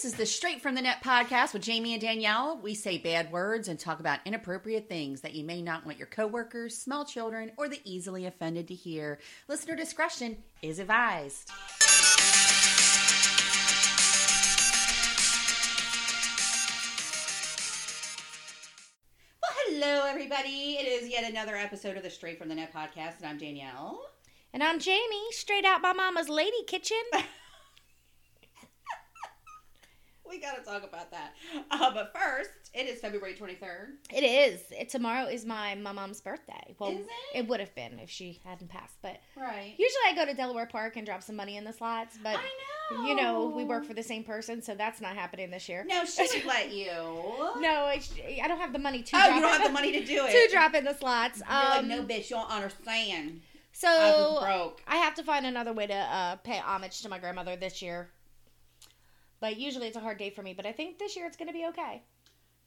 This is the Straight from the Net podcast with Jamie and Danielle. We say bad words and talk about inappropriate things that you may not want your coworkers, small children, or the easily offended to hear. Listener discretion is advised. Well, hello, everybody. It is yet another episode of the Straight from the Net podcast, and I'm Danielle. And I'm Jamie, straight out my mama's lady kitchen. We got to talk about that. Uh, but first, it is February 23rd. it is. It, tomorrow is my, my mom's birthday. Well, Is it? would have been if she hadn't passed. But Right. usually I go to Delaware Park and drop some money in the slots. But I know. you know, we work for the same person, so that's not happening this year. No, she would let you. No, I, I don't have the money to Oh, you don't have the money to do it. to drop in the slots. You're like, Um, no, bitch, you don't understand. I so broke. I have to find another way to uh, pay homage to my grandmother this year. But usually it's a hard day for me. But I think this year it's going to be okay.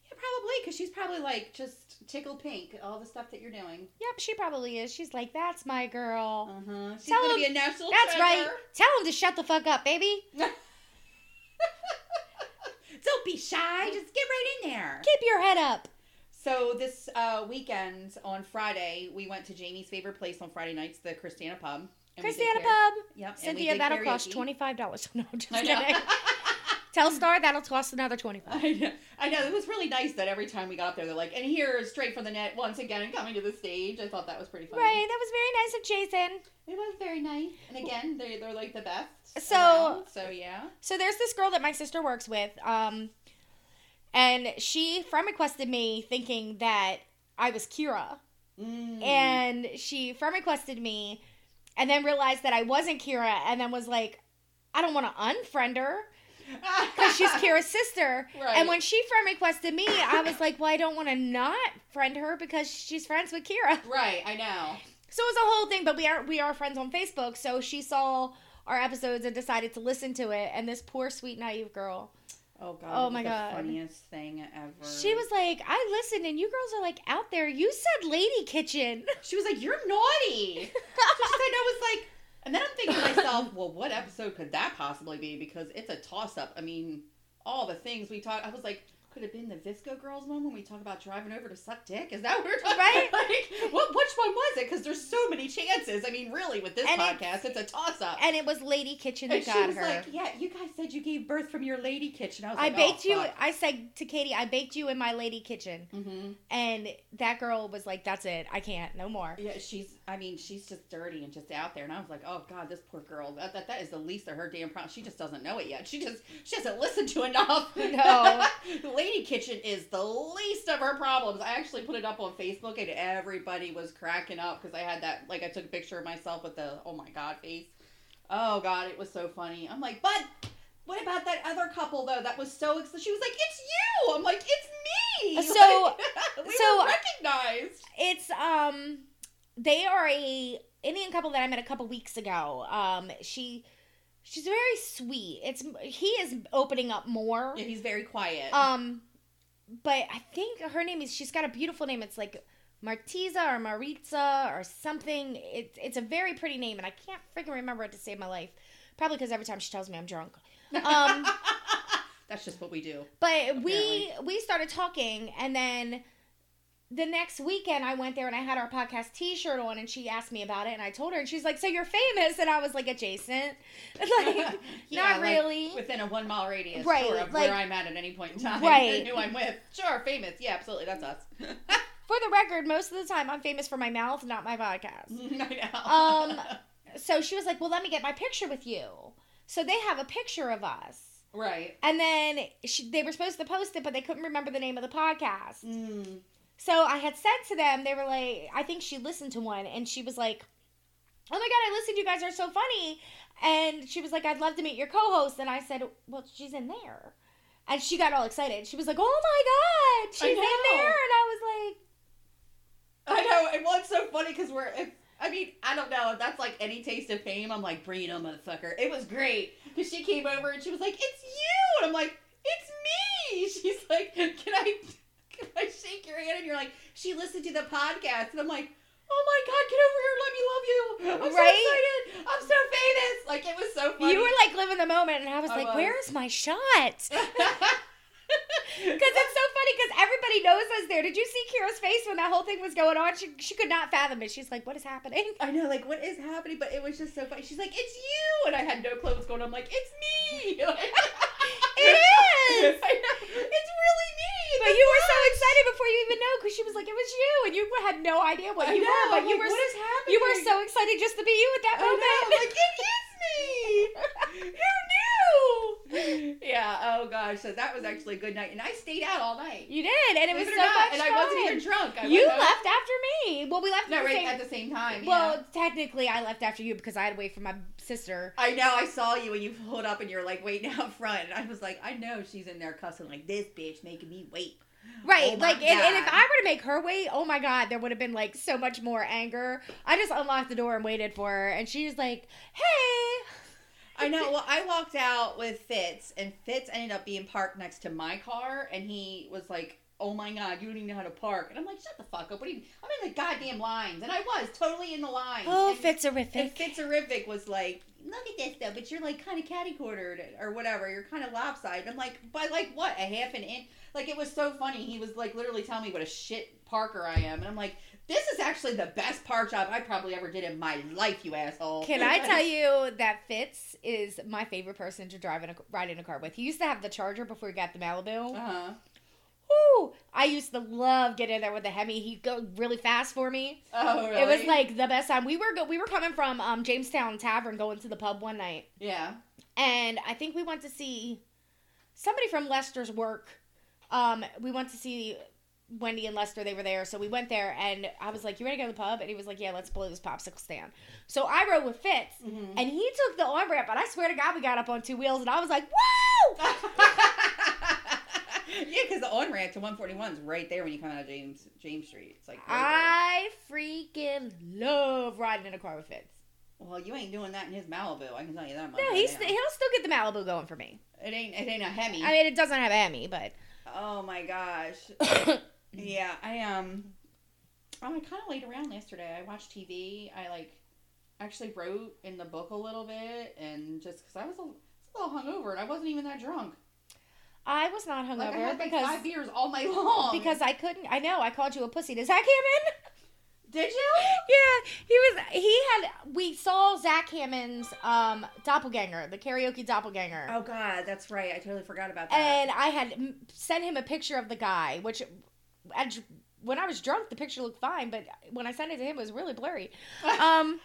Yeah, probably, because she's probably like just tickled pink, all the stuff that you're doing. Yep, she probably is. She's like, that's my girl. Uh huh. She's Tell gonna him- be a national That's right. Tell him to shut the fuck up, baby. Don't be shy. Just get right in there. Keep your head up. So this uh, weekend on Friday, we went to Jamie's favorite place on Friday nights, the Christiana Pub. and we did Christiana. Pub. Yep. Cynthia, that'll cost twenty five dollars. No, just I know. Star that'll cost another twenty five. I know. I know. It was really nice that every time we got up there, they're like, and here, straight from the net once again and coming to the stage. I thought that was pretty funny. Right, that was very nice of Jason. It was very nice. And again, they're, they're like the best. So- around, so yeah. So there's this girl that my sister works with, um, and she friend requested me thinking that I was Kira, Mm. and she friend requested me, and then realized that I wasn't Kira, and then was like, I don't want to unfriend her. Because she's Kira's sister. Right. And when she friend requested me, I was like, well, I don't want to not friend her because she's friends with Kira. right, I know. So it was a whole thing, but we are we are friends on Facebook. So she saw our episodes and decided to listen to it. And this poor sweet naive girl, Oh god. Oh, my the God. Funniest thing ever. she was like, I listened, and you girls are like out there. You said Lady Kitchen. She was like, "You're naughty." so she said, "I was like," and then I'm thinking to myself, "Well, what episode could that possibly be?" Because it's a toss-up. I mean, all the things we talk. I was like, could it have been the VSCO Girls one when we talk about driving over to suck dick? Is that what we're talking about? Right? Like, what? Which one was it? Because there's so many chances. I mean, really, with this And podcast, it's, a toss-up. and it was Lady Kitchen And that she got was her. like, "Yeah, you guys said you gave birth from your lady kitchen." I was I like, baked oh, you. fuck. I said to Katie, I baked you in my lady kitchen, Mm-hmm. and that girl was like, "That's it. I can't. No more." Yeah, she's. I mean, she's just dirty and just out there. And I was like, oh god, this poor girl. That that, that is the least of her damn problems. She just doesn't know it yet. She just she hasn't listened to enough. No. the lady kitchen is the least of her problems. I actually put it up on Facebook and everybody was cracking up because I had that. Like, I took a picture of myself with the oh my god face. Oh god, it was so funny. I'm like, but. What about that other couple though? That was so. Ex-? She was like, "It's you." I'm like, "It's me." So- Like, we so- were recognized. It's um they are a Indian couple that I met a couple weeks ago. Um she she's very sweet. It's he is opening up more. Yeah, he's very quiet. Um but I think her name is she's got a beautiful name. It's like Martiza or Maritza or something. It's it's a very pretty name and I can't freaking remember it to save my life. Probably because every time she tells me I'm drunk. Um That's just what we do. But we we started talking, and then the next weekend I went there and I had our podcast T-shirt on, and she asked me about it, and I told her, and she's like, "So you're famous?" And I was like, "Adjacent, like not like, really." within a one mile radius, Right, sure, of like- where I'm at at any point in time, Right. and who I'm with. Sure, famous. Yeah, absolutely. That's us. For the record, most of the time I'm famous for my mouth, not my podcast. I know. Um, So she was like, "Well, let me get my picture with you." So they have a picture of us. right. And then she, they were supposed to post it, but they couldn't remember the name of the podcast. Mm. So I had said to them, they were like, I think she listened to one, and she was like, "Oh my god, I listened. You guys are so funny." And she was like, "I'd love to meet your co-host." And I said, "Well, she's in there." And she got all excited. She was like, "Oh my god, she's in there!" And I was like, I know. And well, it's so funny because we're. If, I mean, I don't know if that's like any taste of fame. I'm like, bring it on, motherfucker. It was great because she came over and she was like, "It's you," and I'm like, "It's me." She's like, "Can I, I shake your hand?" And you're like, "She listened to the podcast," and I'm like, oh my god, get over here, let me love you. I'm Right? so excited. I'm so famous. Like it was so funny. You were like living the moment, and I was I like, was. "Where's my shot?" Because it's so funny because everybody knows us there. Did you see Kira's face when that whole thing was going on? She, she could not fathom it. She's like, "What is happening?" I know, like, what is happening? But it was just so funny. She's like, it's you! And I had no clue what was going on. I'm like, it's me! It is! I know. It's really me! But you were so excited before you even know because she was like, "It was you," and you had no idea what I you know, were. But I'm you like, were what is happening? you were so excited just to be you at that I know, moment. Like, it is me! Who knew? Yeah, oh gosh. So that was actually a good night. And I stayed out all night. you did, and it was so not, much And fun. I wasn't even drunk. I you left after me. Well, we left No, at the right same. at the same time. well, yeah. technically, I left after you because I had to wait for my sister. I know. I saw you when you pulled up and you're like waiting out front. And I was like, I know she's in there cussing like this bitch making me wait. Right, Oh like, and, and if I were to make her wait, oh my god, there would have been like so much more anger. I just unlocked the door and waited for her, and she was like, "Hey." I know. Well, I walked out with Fitz, and Fitz ended up being parked next to my car, and he was like, "Oh my god, you don't even know how to park." And I'm like, "Shut the fuck up! What do you? I'm in the goddamn lines," and I was totally in the lines. Oh, and, Fitzerific. And Fitzerific was like, "Look at this though, but you're like kind of catty cornered or whatever. You're kind of lopsided." I'm like, "By like what? A half an inch?" Like it was so funny. He was like literally telling me what a shit parker I am, and I'm like, "This is actually the best park job I probably ever did in my life, you asshole." Can I tell you that Fitz is my favorite person to drive in a ride in a car with? He used to have the Charger before he got the Malibu. Uh huh. Woo! I used to love getting in there with the Hemi. He'd go really fast for me. Oh, really? It was like the best time. We were go- we were coming from um, Jamestown Tavern going to the pub one night, yeah. and I think we went to see somebody from Lester's work. Um, we went to see Wendy and Lester. They were there, so we went there, and I was like, "You ready to go to the pub?" And he was like, "Yeah, let's blow this popsicle stand." So I rode with Fitz, Mhm. and he took the on ramp, and I swear to God, we got up on two wheels, and I was like, "Woo!" yeah, because the on ramp to 141 is right there when you come out of James James Street. It's like right I freaking love riding in a car with Fitz. Well, you ain't doing that in his Malibu. I can tell you that much. No, he's he'll still get the Malibu going for me. it ain't it ain't a Hemi. I mean, it doesn't have a Hemi, but oh my gosh. yeah, I um, oh, I kind of laid around yesterday. I watched TV. I like actually wrote in the book a little bit, and just because I was a, a little hungover and I wasn't even that drunk. I was not hungover Like I had like because five beers all night long. because I couldn't. I know I called you a pussy. Does Zach Hammond? did you? yeah, he was. He had. We saw Zach Hammond's um doppelganger, the karaoke doppelganger. Oh God, that's right. I totally forgot about that. and I had sent him a picture of the guy, which I when I was drunk, the picture looked fine, but when I sent it to him, it was really blurry. Um,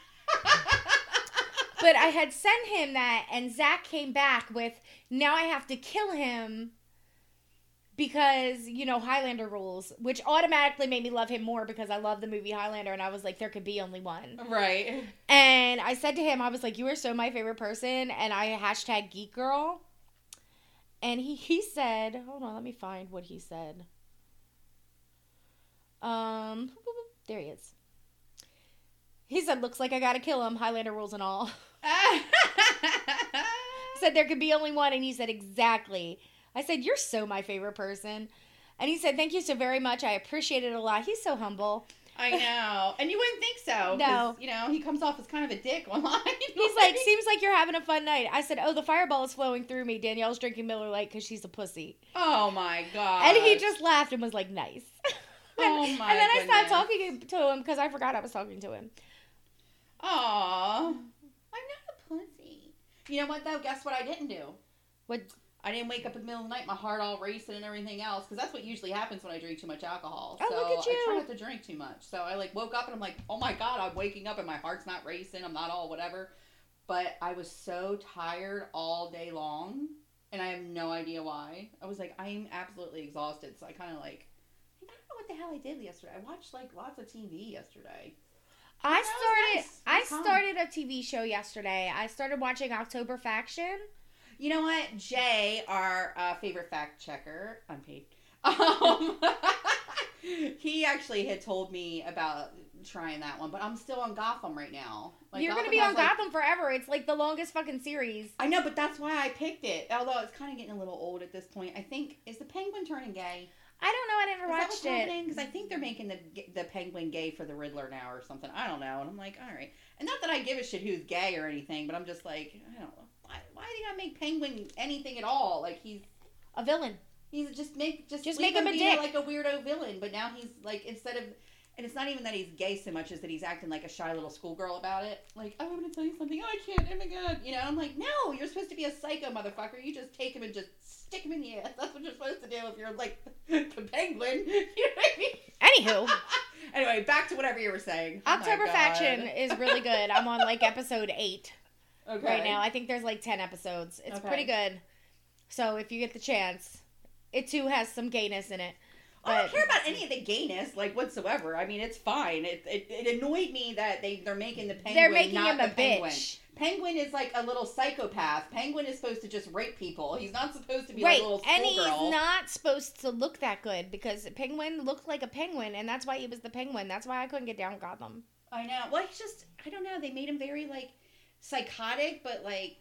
but I had sent him that, and Zach came back with, "Now I have to kill him." Because you know Highlander rules, which automatically made me love him more because I love the movie Highlander, and I was like, there could be only one. right. And I said to him, I was like, "You are so my favorite person," and I hashtag Geek Girl. And he he said, "Hold on, let me find what he said." Um, there he is. He said, "Looks like I gotta kill him." Highlander rules and all. said there could be only one, and he said exactly. I said, "You're so my favorite person," and he said, "Thank you so very much. I appreciate it a lot." He's so humble. I know, and you wouldn't think so. No. you know he comes off as kind of a dick online. He's like, seems like you're having a fun night. I said, oh, the fireball is flowing through me. Danielle's drinking Miller Lite because she's a pussy. oh my god. And he just laughed and was like, nice. Oh and, my And then I stopped goodness. talking to him because I forgot I was talking to him. Aw, I'm not a pussy. You know what though? Guess what I didn't do. What? I didn't wake up in the middle of the night, my heart all racing and everything else, because that's what usually happens when I drink too much alcohol. Oh, so look at you. I try not to drink too much. So I like woke up and I'm like, oh my god, I'm waking up and my heart's not racing. I'm not all whatever. But I was so tired all day long, and I have no idea why. I was like, I am absolutely exhausted. So I kind of like, I don't know what the hell I did yesterday. I watched like lots of TV yesterday. I started. nice. I It was fun. started a TV show yesterday. I started watching October Faction. You know what? Jay, our uh, favorite fact checker, unpaid, um, he actually had told me about trying that one, but I'm still on Gotham right now. Like, You're gonna be on like- Gotham forever. It's like the longest fucking series. I know, but that's why I picked it. Although it's kind of getting a little old at this point. I think is the Penguin turning gay? I don't know. I never watched it. Because I think they're making the the Penguin gay for the Riddler now or something. I don't know. And I'm like, all right. And not that I give a shit who's gay or anything, but I'm just like, I don't know. Why, why do you gotta make Penguin anything at all? Like he's A villain. he's just make just Just make him a be dick. like a weirdo villain. But now he's like instead of. And it's not even that he's gay so much as that he's acting like a shy little schoolgirl about it. Like, oh, I'm gonna tell you something. Oh, I can't. Oh my god. You know, I'm like, no, you're supposed to be a psycho motherfucker. You just take him and just stick him in the ass. That's what you're supposed to do if you're like the penguin. You know what I mean? Anywho, anyway, back to whatever you were saying. Oh October God. Faction is really good. I'm on like episode eight okay. right now. I think there's like ten episodes. It's Okay. pretty good. So if you get the chance, it too has some gayness in it. I don't care about any of the gayness, like whatsoever. I mean, it's fine. It, it, it annoyed me that they they're making the penguin. they're making not him a penguin. bitch. Penguin is like a little psychopath. Penguin is supposed to just rape people. He's not supposed to be Right, like a little and he's schoolgirl. not supposed to look that good because Penguin looked like a penguin, and that's why he was the penguin. That's why I couldn't get down with Gotham. I know. Well, he's just I don't know. They made him very like psychotic, but like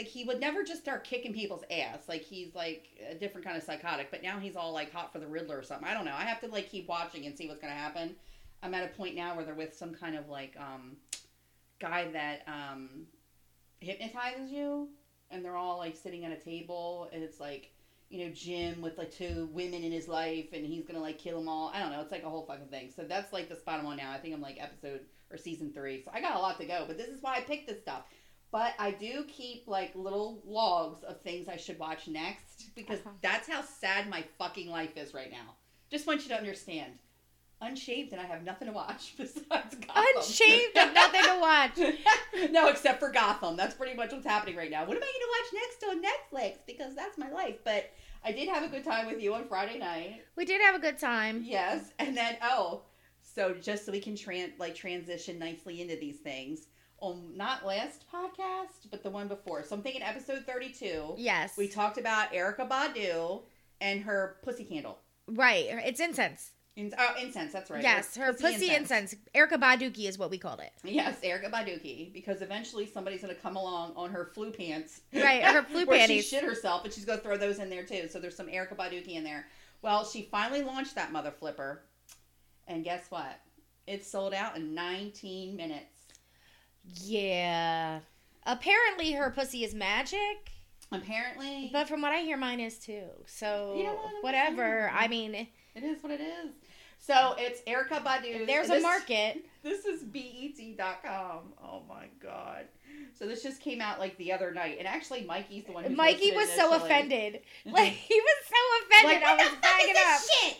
like he would never just start kicking people's ass. Like he's like a different kind of psychotic. But now he's all like hot for the Riddler or something. I don't know. I have to like keep watching and see what's gonna happen. I'm at a point now where they're with some kind of like um guy that um hypnotizes you, and they're all like sitting at a table, and it's like. You know, Jim with like two women in his life, and he's gonna like kill them all. I don't know. It's like a whole fucking thing. So that's like the spot I'm on now. I think I'm like episode or season three. So I got a lot to go, but this is why I picked this stuff. But I do keep like little logs of things I should watch next because Uh-huh. that's how sad my fucking life is right now. Just want you to understand. Unshaved and I have nothing to watch besides Gotham. Unshaved and nothing to watch. no, except for Gotham. That's pretty much what's happening right now. What am I going to watch next on Netflix? Because that's my life. But I did have a good time with you on Friday night. We did have a good time. Yes, and then oh, so just so we can tran like transition nicely into these things on not last podcast, but the one before. So I'm thinking episode 32. Yes. We talked about Erykah Badu and her pussy candle. right. It's incense. In, oh, incense. That's right. Yes, her pussy incense. Erica Baduki is what we called it. Yes, Erica Baduki, because eventually somebody's gonna come along on her flu pants. Right, her flu where panties. she shit herself, but she's gonna throw those in there too. So there's some Erica Baduki in there. Well, she finally launched that mother flipper, and guess what? It sold out in 19 minutes. Yeah. Apparently her pussy is magic, Apparently, but from what I hear, mine is too. So You know what? Whatever. I mean, it is what it is. So it's Erykah Badu. there's a market. This is BET.com. Oh my god. So this just came out like the other night, and actually Mikey's the one. Who Mikey was so offended. Mm-hmm. Like he was so offended. Like, I was the fuck is this up. Shit.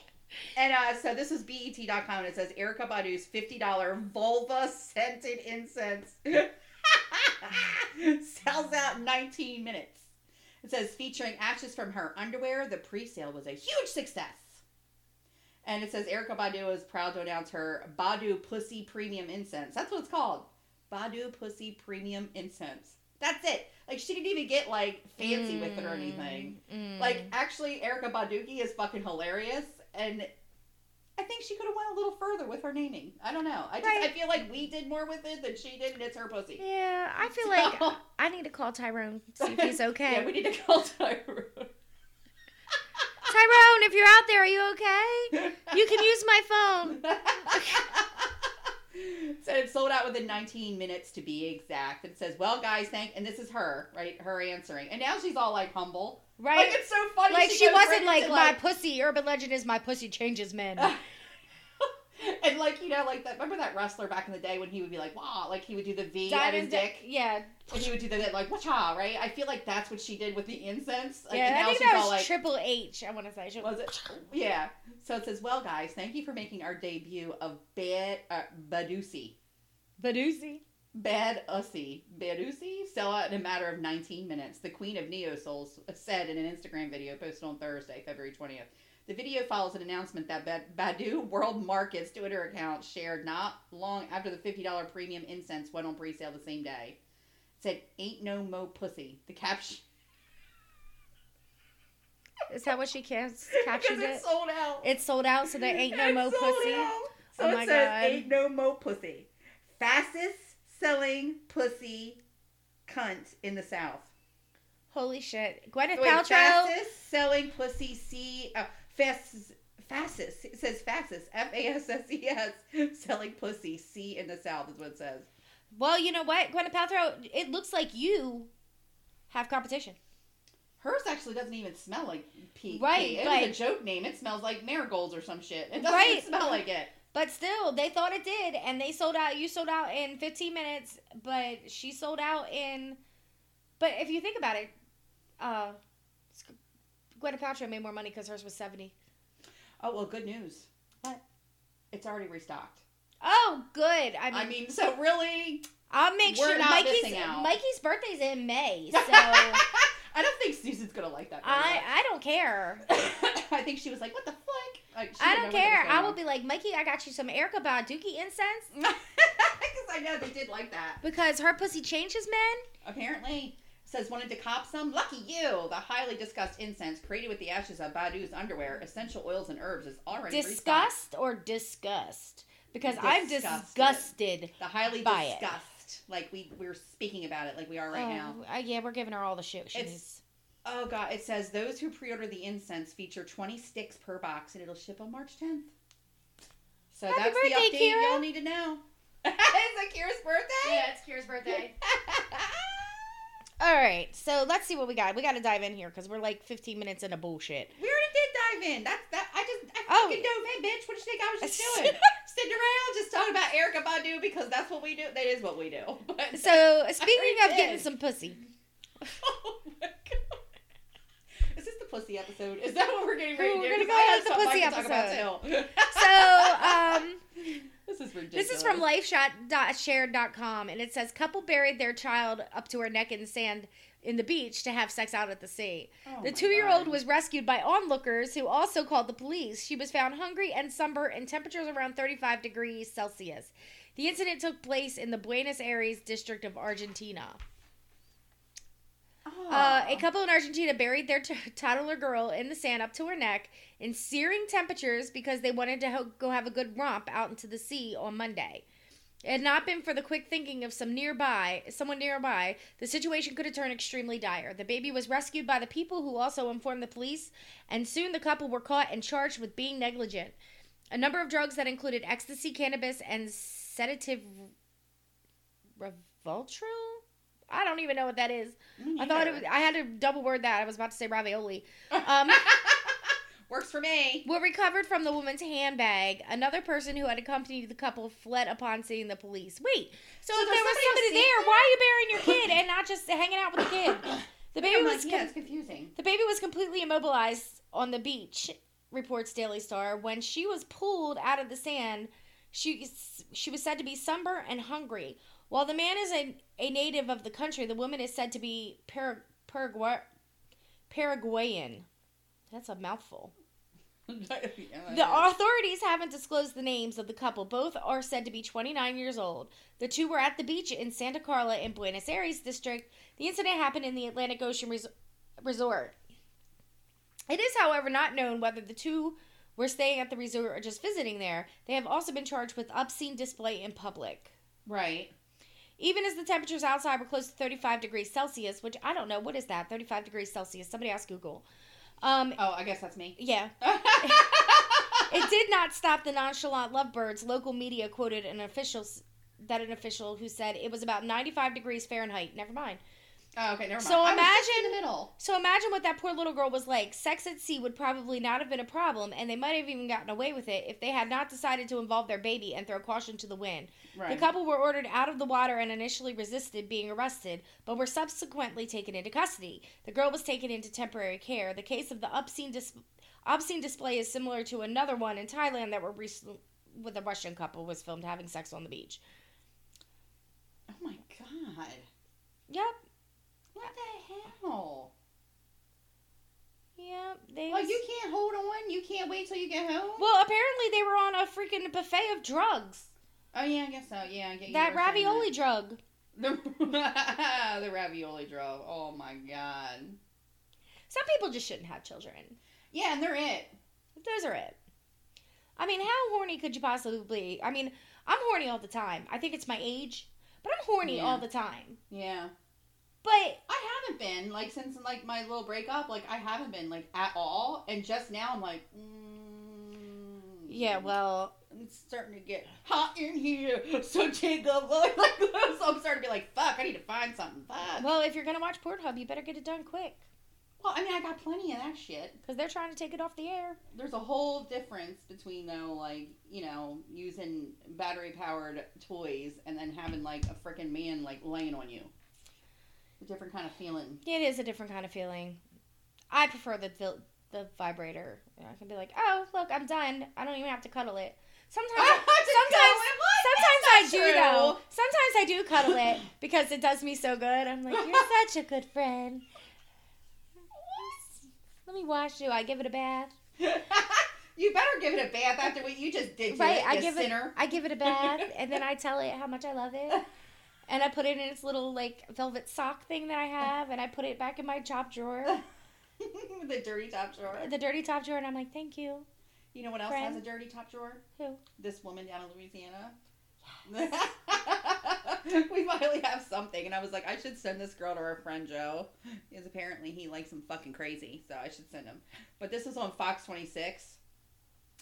And uh, so this is BET.com, and it says Erykah Badu's fifty dollar vulva scented incense sells out in nineteen minutes. It says featuring ashes from her underwear. The pre-sale was a huge success. And it says Erykah Badu is proud to announce her Badu Pussy Premium Incense. That's what it's called. Badu Pussy Premium Incense. That's it. Like she didn't even get like fancy with it or anything. Mm, mm. Like actually, Erica Baduki is fucking hilarious, and I think she could have went a little further with her naming. I don't know. I just Right. I feel like we did more with it than she did, and it's her pussy. yeah, I feel So- like I need to call Tyrone see if he's okay. yeah, we need to call Tyrone. Tyrone, if you're out there, are you okay? You can use my phone. so it sold out within 19 minutes to be exact. It says, "Well, guys, thank." And this is her, right? Her answering, and now she's all like humble. Right? Like it's so funny. Like she goes wasn't right like my pussy. Urban legend is my pussy changes men. and like you know, like that. Remember that wrestler back in the day when he would be like, "Wow!" Like he would do the V at his Diamond Di- dick. Yeah, And he would do the like wacha, right? I feel like that's what she did with the incense. Like, yeah. I think that was like, Triple H. I want to say. Was it? Yeah. So it says, well, guys, thank you for making our debut of Bad uh, Badusi. Badusi. Bad Ussy. Badusi sell out in a matter of 19 minutes. The Queen of Neo Souls said in an Instagram video posted on Thursday, February 20th. The video follows an announcement that Bad- Badu World Market's Twitter account shared not long after the $50 premium incense went on pre-sale the same day. It said, ain't no mo pussy. The caption. Is that what she Because captioned it it? sold out. It sold out, so there ain't no mo pussy. out. So Oh it my says God. ain't no mo pussy. Fastest selling pussy cunt in the South. Holy shit, Gwyneth Wait, Paltrow. fastest selling pussy C uh, Fas Fascis. It says Fascis. F A S S E S. Selling pussy. C in the South is what it says. Well, you know what, Gwyneth Paltrow, it looks like you have competition. Hers actually doesn't even smell like pee. Right. It but- was a joke name. It smells like marigolds or some shit. It doesn't Right. smell like it. But still, they thought it did, and they sold out. You sold out in 15 minutes, but she sold out in. But if you think about it, uh, Gwyneth Paltrow made more money because hers was 70. Oh well, good news. What? It's already restocked. Oh, good. I mean, I mean, so really, I'll make sure not Mikey's. Mikey's birthday's in May, so I don't think Susan's gonna like that. I I don't care. I think she was like, "What the fuck?" Like, I don't care. I will be like, Mikey, I got you some Erica Baduki incense Because I know they did like that. because her pussy changes men. Apparently, says wanted to cop some. Lucky you! The highly discussed incense created with the ashes of Badu's underwear, essential oils, and herbs is already restocked. Disgust or disgust? Because I'm Disgusted. disgusted. The highly Buy it. discussed. Like we we're speaking about it like we are right now. Oh, uh, yeah, we're giving her all the shit she needs. Oh god, it says those who pre-order the incense feature 20 sticks per box and it'll ship on March 10th. So Happy that's birthday, the update Kira. y'all need to know. Is it Kira's birthday? Yeah, it's Kira's birthday. all right, so let's see what we got. We got to dive in here because we're like 15 minutes into bullshit. we already did dive in. That's that. I just I Oh. fucking dove in, bitch. What did you think I was just doing? Sitting around just talking about Erykah Badu because that's what we do. That is what we do. But So speaking of getting some pussy, oh my god. Is this the pussy episode? Is that what we're getting ready to do? We're gonna go with the pussy about, so um, this is ridiculous. This is from lifeshot.shared.com, and it says couple buried their child up to her neck in sand in the beach to have sex out at the sea. Oh the two year old was rescued by onlookers who also called the police. She was found hungry and sunburnt in temperatures around 35 degrees Celsius. The incident took place in the Buenos Aires district of Argentina. Uh, a couple in Argentina buried their t- toddler girl in the sand up to her neck in searing temperatures because they wanted to ho- go have a good romp out into the sea on Monday. It had not been for the quick thinking of some nearby, someone nearby, the situation could have turned extremely dire. The baby was rescued by the people who also informed the police, and soon the couple were caught and charged with being negligent. A number of drugs that included ecstasy, cannabis, and sedative Revoltral? I don't even know what that is. I thought it was, I had to double word that. I was about to say ravioli. Um, Works for me. were recovered from the woman's handbag. Another person who had accompanied the couple fled upon seeing the police. Wait, so, So if there's there was somebody somebody there, why are you burying your kid and not just hanging out with the kid? The baby I'm was like, yeah, com- it's confusing. the baby was completely immobilized on the beach. Reports Daily Star. When she was pulled out of the sand, she she was said to be sunburnt and hungry. While the man is a, a native of the country, the woman is said to be Par- Paraguay, Paraguayan. That's a mouthful. The authorities haven't disclosed the names of the couple. Both are said to be 29 years old. The two were at the beach in Santa Carla in Buenos Aires district. The incident happened in the Atlantic Ocean res- resort. It is, however, not known whether the two were staying at the resort or just visiting there. They have also been charged with obscene display in public. right. Even as the temperatures outside were close to 35 degrees Celsius, which I don't know, what is that? 35 degrees Celsius. Somebody ask Google. Um, Oh, I guess that's me. yeah, it did not stop the nonchalant lovebirds. Local media quoted an official that an official who said it was about 95 degrees Fahrenheit. Never mind. Oh, okay, never mind. So I was in imagine- the middle. So imagine what that poor little girl was like. Sex at sea would probably not have been a problem, and they might have even gotten away with it if they had not decided to involve their baby and throw caution to the wind. Right. The couple were ordered out of the water and initially resisted being arrested, but were subsequently taken into custody. The girl was taken into temporary care. The case of the obscene dis- obscene display is similar to another one in Thailand that were recently with a Russian couple was filmed having sex on the beach. oh my god. Yep. What the hell? Yep. They Like was- you can't hold on. You can't wait till you get home. well, apparently they were on a freaking buffet of drugs. oh yeah, I guess so. Yeah, I get That ravioli drug. The, the ravioli drug. Oh my god. Some people just shouldn't have children. Yeah, and they're it. Those are it. I mean, how horny could you possibly be? I mean, I'm horny all the time. I think it's my age, but I'm horny Yeah. all the time. Yeah. But I haven't been like since like my little breakup. Like I haven't been like at all. And just now I'm like, mm, yeah, well, it's starting to get hot in here. So take a look. Like so I'm starting to be like, fuck. I need to find something. Fuck. well, if you're gonna watch Pornhub, you better get it done quick Well, I mean, I got plenty of that shit. because they're trying to take it off the air. There's a whole difference between though, like you know, using battery powered toys and then having like a freaking man like laying on you. A different kind of feeling. It is a different kind of feeling. I prefer the the, the vibrator. I can be like, oh look, I'm done. I don't even have to cuddle it. Sometimes, sometimes, sometimes I do true. though. Sometimes I do cuddle it because it does me so good. I'm like, you're such a good friend. Let me wash you. I give it a bath. you better give it a bath after what you just did to Right, it, I give sinner. it. I give it a bath, and then I tell it how much I love it, and I put it in its little like velvet sock thing that I have, and I put it back in my top drawer, the dirty top drawer. the dirty top drawer, and I'm like, thank you. You know what else Friend. has a dirty top drawer? Who? This woman down in Louisiana. we finally have something, and I was like, I should send this girl to our friend Joe, because apparently he likes him fucking crazy, so I should send him. But this is on Fox 26,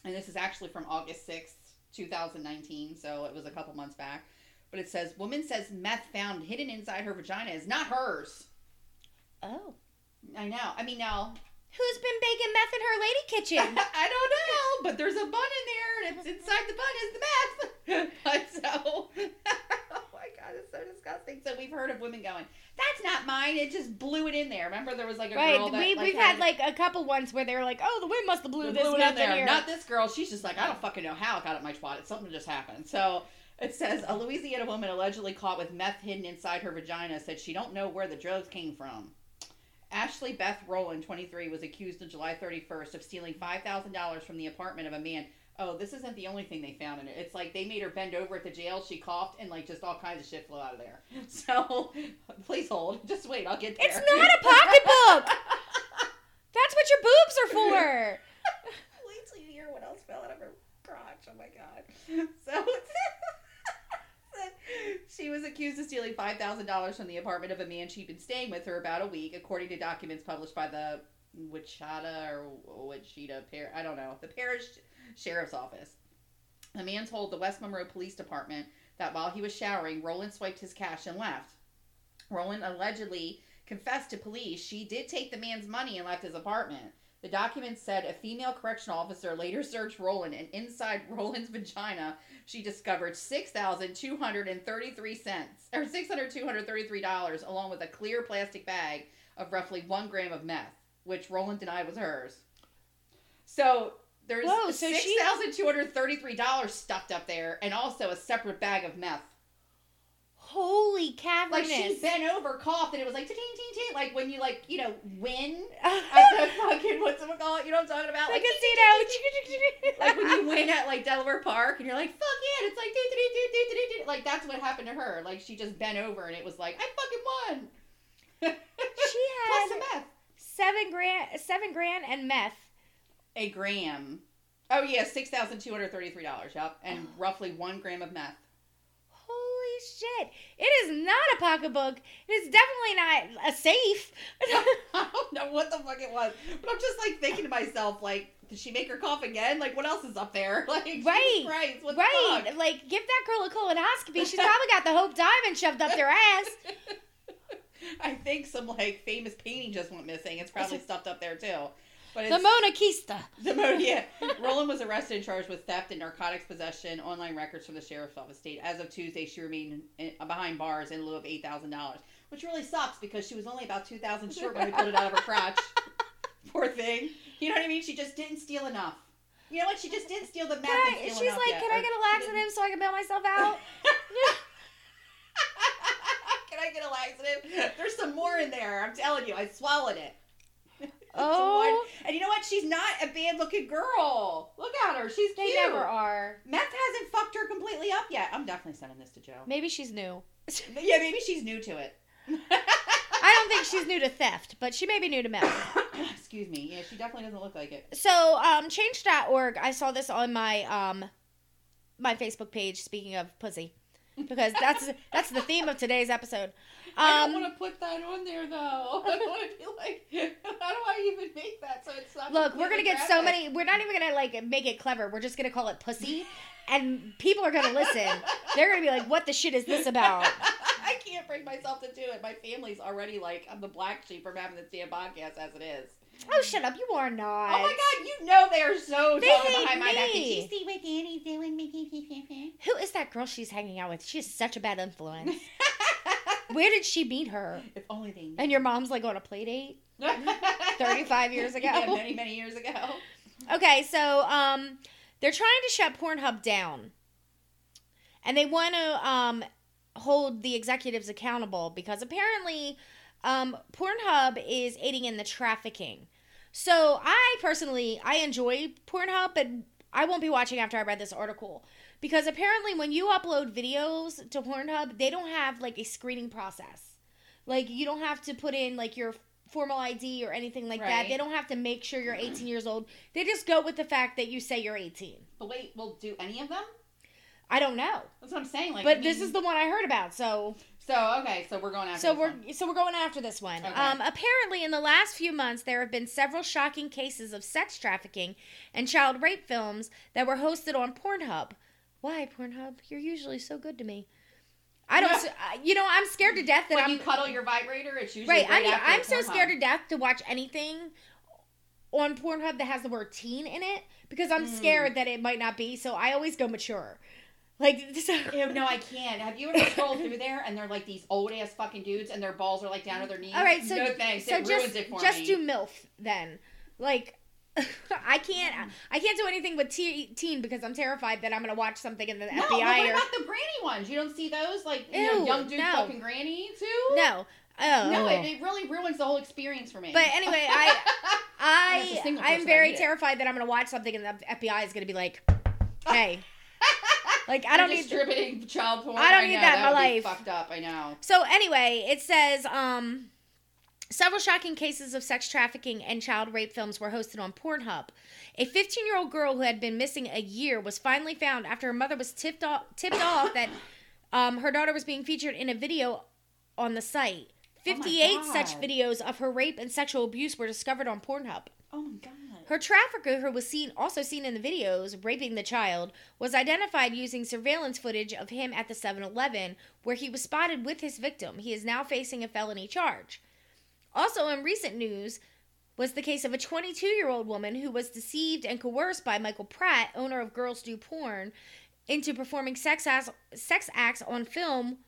and this is actually from August 6th, 2019, so it was a couple months back. But it says, Woman says meth found hidden inside her vagina is not hers. Oh, I know. I mean, now, who's been baking meth in her lady kitchen? I don't know, but there's a bun in there, and it's inside the bun is the meth. but so, oh my god, it's so disgusting. So we've heard of women going, "That's not mine. It just blew it in there." Remember, there was like a right. girl that we like, we've had like a couple ones where they were like, oh, the wind must have blew this blew it meth in there. here. Not this girl. She's just like, I don't fucking know how it got up my twat. It's something just happened. So. It says a Louisiana woman allegedly caught with meth hidden inside her vagina said she don't know where the drugs came from. Ashley Beth Rowland, 23, was accused on July 31st of stealing $5,000 from the apartment of a man. Oh, this isn't the only thing they found in it. It's like they made her bend over at the jail. She coughed, and like just all kinds of shit flew out of there. So, please hold. Just wait. I'll get there. It's not a pocketbook. That's what your boobs are for. Wait till you hear what else fell out of her crotch. Oh my god. So she was accused of stealing five thousand dollars from the apartment of a man she'd been staying with for about a week, according to documents published by the Wichita or Wichita I don't know the parish sheriff's office. The man told the West Monroe Police Department that while he was showering, Roland swiped his cash and left. Roland allegedly confessed to police she did take the man's money and left his apartment. The document said a female correctional officer later searched Roland, and inside Roland's vagina, she discovered six thousand two hundred and thirty-three cents, or six hundred two hundred thirty-three dollars, along with a clear plastic bag of roughly one gram of meth, which Roland denied was hers. So there's Whoa, so six thousand two hundred thirty-three dollars stuffed up there, and also a separate bag of meth. Holy Like cavernous. she bent over, coughed, and it was like ting ting ting, like when you like you know win like at the fucking what's it called? You know what I'm talking about? Like a Like, casino. like when you win at like Delaware Park and you're like, fuck yeah, and it's like, do, do, do, do, do, do, do. like that's what happened to her. Like she just bent over and it was like, I fucking won. she had Plus meth. seven grand, seven grand, and meth. A gram. Oh yeah, six thousand two hundred thirty-three dollars. Yep, and oh. roughly one gram of meth. Shit! It is not a pocketbook. It is definitely not a safe. I don't know what the fuck it was, but I'm just like thinking to myself, like, did she make her cough again? Like, what else is up there? Like, Right, Christ, what right, like give that girl a colonoscopy. She's probably got the Hope Diamond shoved up their ass. I think some like famous painting just went missing. It's probably stuffed up there too. But The Mona Kista. the mo- yeah. Roland was arrested and charged with theft and narcotics possession. Online records from the sheriff's office state as of Tuesday she remained in, behind bars in lieu of eight thousand dollars, which really sucks because she was only about two thousand short when we pulled it out of her crotch. Poor thing. You know what I mean? She just didn't steal enough. You know what? She just didn't steal the meth. I, she's like, yet. can Or I get a laxative so I can bail myself out? Can I get a laxative? There's some more in there. I'm telling you, I swallowed it. Oh. and you know what? She's not a bad looking girl. Look at her. She's They cute. never are. Meth hasn't fucked her completely up yet. I'm definitely sending this to Joe. Maybe she's new. Yeah, maybe she's new to it. I don't think she's new to theft, but she may be new to meth. Excuse me. Yeah, she definitely doesn't look like it. So, um, change.org, I saw this on my um my Facebook page, speaking of pussy. because that's that's the theme of today's episode. I Um, don't want to put that on there though. I don't want to be like, how do I even make that so it's not? Look, we're gonna get so many. We're not even gonna like make it clever. We're just gonna call it pussy, and people are gonna listen. They're gonna be like, "What the shit is this about?" I can't bring myself to do it. My family's already like, I'm the black sheep from having this damn podcast as it is. Oh, shut up! You are not. Oh my god, you know they are so They hate behind my back. Did me. you see what Danny's doing? Who is that girl she's hanging out with? She is such a bad influence. Where did she meet her? if only they knew. And your mom's like on a play date. 35 years ago. Yeah, many, many years ago. Okay, so um, they're trying to shut Pornhub down, and they want to um hold the executives accountable because apparently, um, Pornhub is aiding in the trafficking. So I personally I enjoy Pornhub, but I won't be watching after I read this article because apparently when you upload videos to Pornhub, they don't have like a screening process. Like you don't have to put in like your formal ID or anything like that. They don't have to make sure you're 18 years old. They just go with the fact that you say you're 18. But wait, will do any of them? I don't know, That's what I'm saying. Like, but I this is the one I heard about. So so okay. So we're going after. so this we're one. so we're going after this one. Okay. Um, apparently, in the last few months, there have been several shocking cases of sex trafficking and child rape films that were hosted on Pornhub. Why Pornhub? You're usually so good to me. I don't. You know, I'm scared to death that when I'm you cuddle your vibrator, it's usually right. right I'm after I'm so scared to death to watch anything on Pornhub that has the word teen in it because I'm Mm. scared that it might not be. So I always go mature. Like so, Ew, no, I can't. Have you ever scrolled through there and they're like these old ass fucking dudes and their balls are like down to their knees? All right, so no thanks. so it just ruins it for just me. do MILF then. Like I can't I can't do anything with te- teen because I'm terrified that I'm gonna watch something in the no, FBI but what or about the granny ones? You don't see those? Like, you know, young dude no. fucking granny too? no. Oh. No, it, it really ruins the whole experience for me. But anyway, I I I'm very terrified that I'm gonna watch something and the FBI is gonna be like, "Hey, like I don't need." distributing child porn. I don't need know, that in my life. Fucked up. I know. So anyway, it says um several shocking cases of sex trafficking and child rape films were hosted on Pornhub. A 15-year-old girl who had been missing a year was finally found after her mother was tipped off tipped off that um, her daughter was being featured in a video on the site. Oh 58 such videos of her rape and sexual abuse were discovered on Pornhub. Oh my god. Her trafficker, who was seen also seen in the videos raping the child, was identified using surveillance footage of him at the 7-Eleven, where he was spotted with his victim. He is now facing a felony charge. Also, in recent news, was the case of a 22-year-old woman who was deceived and coerced by Michael Pratt, owner of Girls Do Porn, into performing sex acts, sex acts on film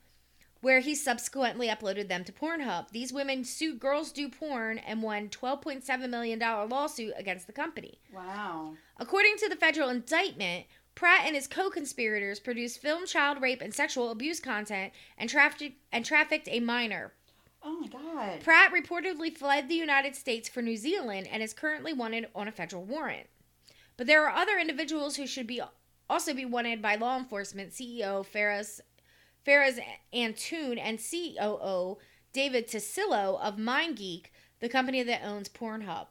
where he subsequently uploaded them to Pornhub. These women sued Girls Do Porn and won $12.7 million lawsuit against the company. Wow. According to the federal indictment, Pratt and his co-conspirators produced film child rape and sexual abuse content and trafficked and trafficked a minor. Oh my god. Pratt reportedly fled the United States for New Zealand and is currently wanted on a federal warrant. But there are other individuals who should be also be wanted by law enforcement. CEO Feras Feras Antoon and COO David Tassillo of MindGeek, the company that owns Pornhub.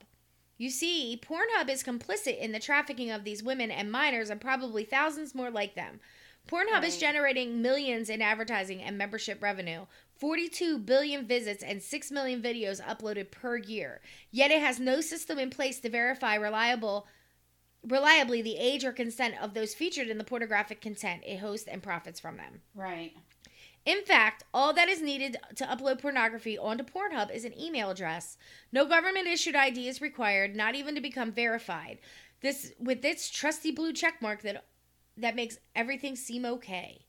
You see, Pornhub is complicit in the trafficking of these women and minors and probably thousands more like them. Pornhub is generating millions in advertising and membership revenue, 42 billion visits, and 6 million videos uploaded per year. Yet it has no system in place to verify reliable reliably the age or consent of those featured in the pornographic content it hosts and profits from them. Right. In fact, all that is needed to upload pornography onto Pornhub is an email address. No government issued ID is required, not even to become verified. This with its trusty blue checkmark that that makes everything seem okay.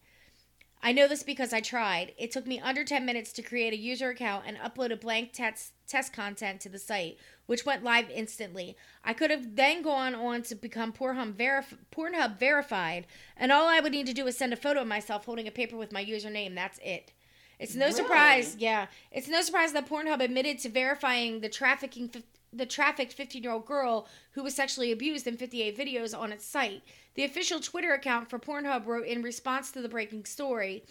I know this because I tried. It took me under 10 minutes to create a user account and upload a blank test test content to the site, which went live instantly. I could have then gone on to become Pornhub, verif- Pornhub verified, and all I would need to do is send a photo of myself holding a paper with my username. That's it. It's no Really? surprise, yeah. It's no surprise that Pornhub admitted to verifying the trafficking fif- the trafficked 15-year-old girl who was sexually abused in 58 videos on its site. The official Twitter account for Pornhub wrote in response to the breaking story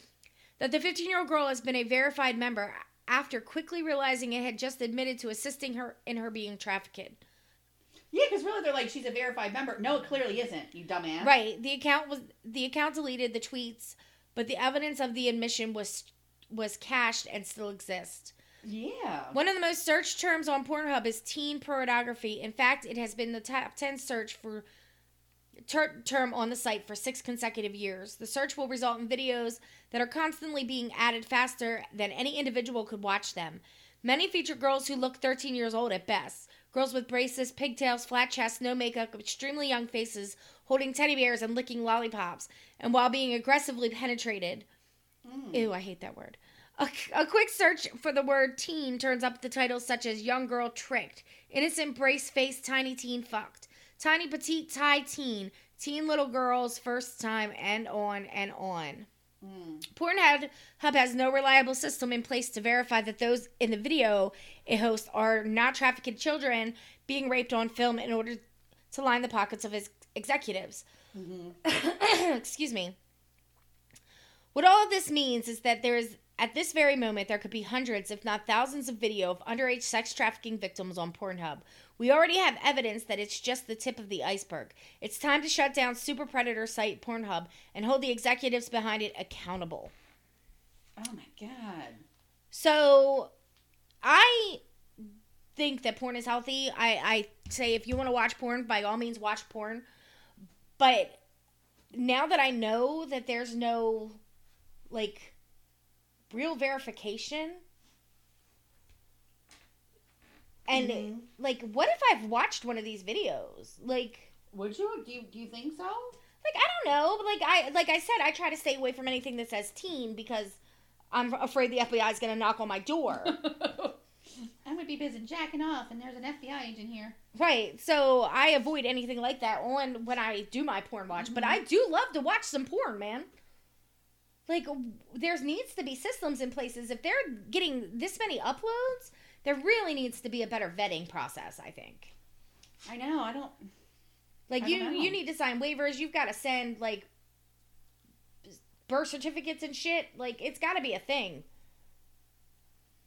that the 15-year-old girl has been a verified member after quickly realizing it had just admitted to assisting her in her being trafficked. Yeah, because really they're like, she's a verified member. No, it clearly isn't, you dumbass. Right. The account was the account deleted the tweets but the evidence of the admission was was cached and still exists. Yeah. One of the most searched terms on Pornhub is teen pornography. In fact, it has been the top 10 search for ter- term on the site for 6 consecutive years. The search will result in videos that are constantly being added faster than any individual could watch them. Many feature girls who look 13 years old at best. Girls with braces, pigtails, flat chests, no makeup, extremely young faces, holding teddy bears and licking lollipops, and while being aggressively penetrated. Mm. Ew, I hate that word. A, a quick search for the word teen turns up the titles such as Young Girl Tricked, Innocent Brace Face Tiny Teen Fucked, Tiny Petite Tie Teen, Teen Little Girls First Time, and on and on. Mm. Pornhub Hub has no reliable system in place to verify that those in the video it hosts are not trafficked children being raped on film in order to line the pockets of his executives. Mhm. Excuse me. What all of this means is that there is, at this very moment, there could be hundreds, if not thousands, of video of underage sex trafficking victims on Pornhub. We already have evidence that it's just the tip of the iceberg. It's time to shut down super predator site Pornhub and hold the executives behind it accountable. Oh my god. So, I think that porn is healthy. I, I say if you want to watch porn, by all means, watch porn. But now that I know that there's no, like, real verification, and, Mhm. like, what if I've watched one of these videos? Like, Would you? Do you do you think so? like I don't know. but, Like I like I said, I try to stay away from anything that says teen because I'm afraid the FBI is gonna knock on my door. I'm gonna be busy jacking off, and there's an FBI agent here. Right. So I avoid anything like that on when I do my porn watch. But I do love to watch some porn, man. Like there needs to be systems in places. If they're getting this many uploads, there really needs to be a better vetting process, I think. I know. I don't. Like I you don't you need to sign waivers, you've got to send like birth certificates and shit. Like it's got to be a thing.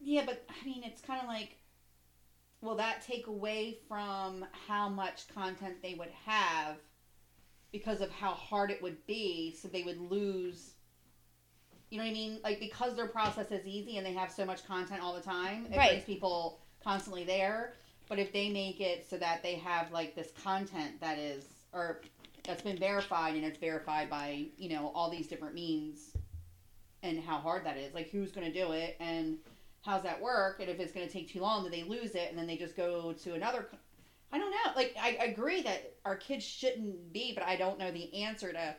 Yeah, but I mean, it's kind of like, will that take away from how much content they would have because of how hard it would be? So they would lose. You know what I mean? Like because their process is easy and they have so much content all the time, it Right. brings people constantly there. But if they make it so that they have like this content that is or that's been verified and it's verified by you know all these different means and how hard that is, like who's going to do it and how's that work and if it's going to take too long then they lose it and then they just go to another i don't know like I, I agree that our kids shouldn't be but i don't know the answer to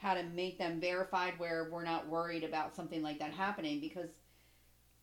how to make them verified where we're not worried about something like that happening because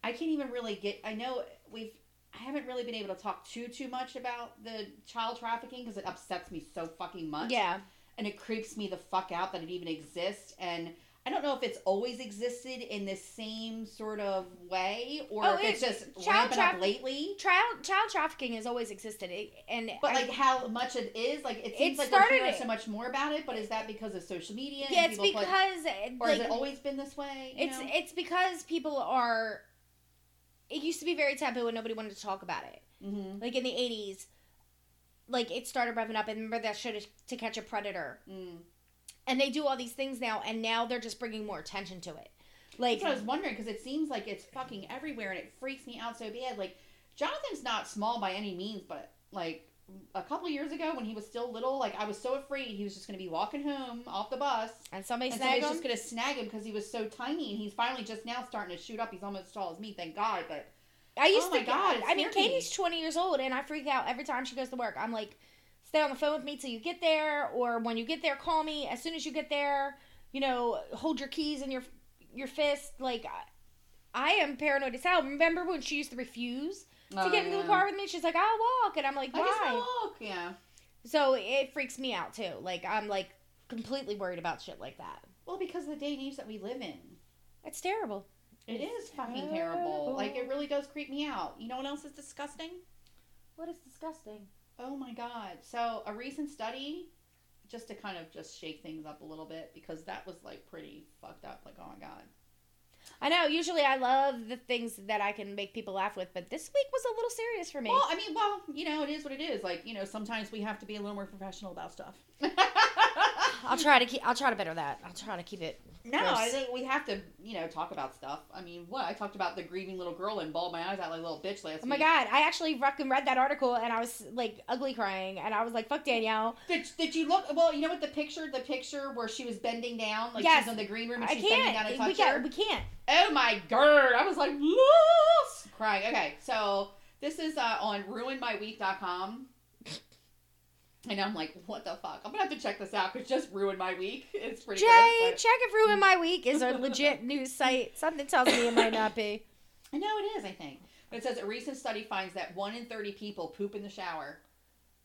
i can't even really get i know we've i haven't really been able to talk too too much about the child trafficking because it upsets me so fucking much Yeah. and it creeps me the fuck out that it even exists and I don't know if it's always existed in the same sort of way or Oh, if it's it- just child ramping up lately. Child child trafficking has always existed. It, and But I- like how much it is, like it seems It like we're hearing so much more about it. But is that because of social media? yeah, it's because or like, has it always been this way? It's know? it's because people are. It used to be very taboo and nobody wanted to talk about it. Mhm. Like in the eighties, like it started revving up. And remember that show to, to catch a predator, Mm. And they do all these things now, and now they're just bringing more attention to it. Like That's what I was wondering because it seems like it's fucking everywhere and it freaks me out so bad. Like Jonathan's not small by any means, but like a couple years ago when he was still little, like I was so afraid he was just going to be walking home off the bus and somebody and somebody's just going to snag him because he was so tiny and he's finally just now starting to shoot up. He's almost as tall as me, thank God. But I used Oh my to. God, I mean. Katie's twenty years old, and I freak out every time she goes to work. I'm like, stay on the phone with me till you get there, or when you get there, call me. As soon as you get there, you know, hold your keys in your your fist. Like, I, I am paranoid as hell. Remember when she used to refuse to oh, get into the car with me? She's like, I'll walk, and I'm like, Oh, I guess why? I'll walk. Yeah. So it freaks me out too. Like, I'm like completely worried about shit like that. Well, because of the day and age that we live in. It's terrible. It is fucking terrible. Like it really does creep me out. You know what else is disgusting? What is disgusting? Oh my god. So a recent study, just to kind of just shake things up a little bit, because that was like pretty fucked up. Like, oh my god. I know. Usually, I love the things that I can make people laugh with, but this week was a little serious for me. Well, I mean, well, you know, it is what it is. Like, you know, sometimes we have to be a little more professional about stuff. I'll try to keep. I'll try to better that. I'll try to keep it No, Gross. I think we have to, you know, talk about stuff. I mean, what? I talked about the grieving little girl and bawled my eyes out like a little bitch last Oh my week. god, I actually fucking read that article and I was like ugly crying and I was like, fuck Danielle. Did, did you look? Well, you know what the picture, the picture where she was bending down, like Yes. she's in the green room and I she's bending down can't. and We touch her. can't. We can't. Oh my god! I was like, "Yes!" crying. Okay, so this is uh, on ruinmyweek.com. And I'm like, what the fuck? I'm gonna have to check this out because just ruined my week. It's pretty Jay, gross. check if Ruin My Week is a legit news site. Something tells me it might not be. I know it is, I think. But it says a recent study finds that one in 30 people poop in the shower.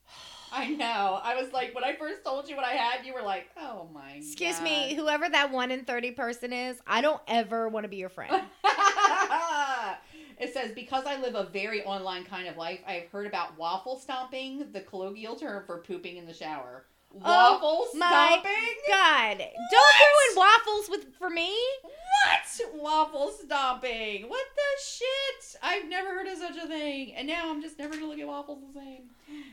I know. I was like, when I first told you what I had, you were like, oh my Excuse God. me, whoever that one in 30 person is, I don't ever want to be your friend. It says because I live a very online kind of life, I've heard about waffle stomping, the colloquial term for pooping in the shower. Waffle Oh stomping? God, don't ruin waffles with for me. What? Waffle stomping? What the shit? I've never heard of such a thing, and now I'm just never gonna look at waffles the same.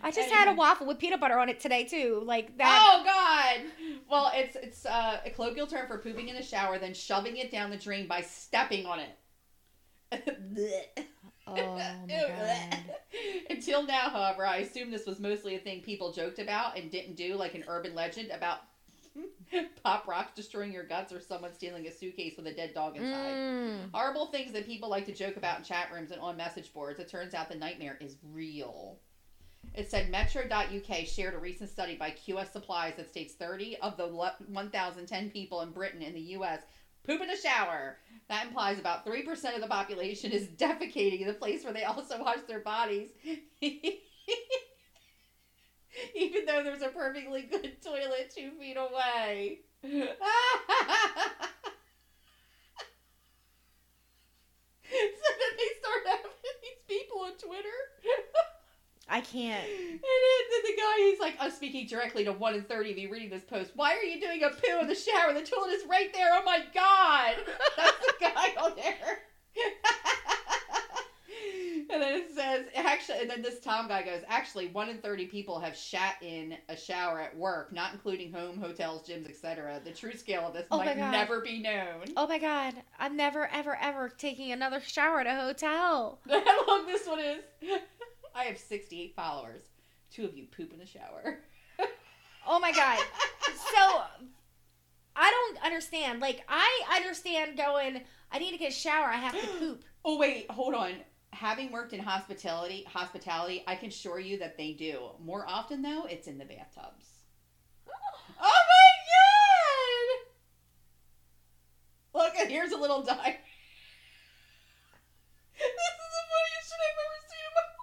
I just had a waffle with peanut butter on it today too. Like that. Oh God! Well, it's it's uh, a colloquial term for pooping in the shower, then shoving it down the drain by stepping on it. Oh, my god. Until now, however, I assume this was mostly a thing people joked about and didn't do, like an urban legend about pop rocks destroying your guts or someone stealing a suitcase with a dead dog inside. Mm. Horrible things that people like to joke about in chat rooms and on message boards. It turns out the nightmare is real. It said Metro.uk shared a recent study by QS Supplies that states 30 of the le- 1,010 people in Britain and the US poop in the shower. That implies about 3% of the population is defecating in the place where they also wash their bodies. Even though there's a perfectly good toilet two feet away. so then they start having these people on Twitter. I can't. And then, the guy, he's like, I'm speaking directly to one in 30 of you reading this post. Why are you doing a poo in the shower? The toilet is right there. Oh my God. That's the guy on there. and then it says, actually, and then this Tom guy goes, actually, one in 30 people have shat in a shower at work, not including home, hotels, gyms, etc. The true scale of this Oh might never be known. Oh my god, I'm never, ever, ever taking another shower at a hotel. How long this one is? I have 68 followers. Two of you poop in the shower. Oh my god. So, I don't understand. Like, I understand going, I need to get a shower, I have to poop. Oh wait, hold on. Having worked in hospitality, hospitality, I can assure you that they do. More often though, it's in the bathtubs. Oh my god! Look, here's a little dive. This is the funniest shit I've ever seen in my life.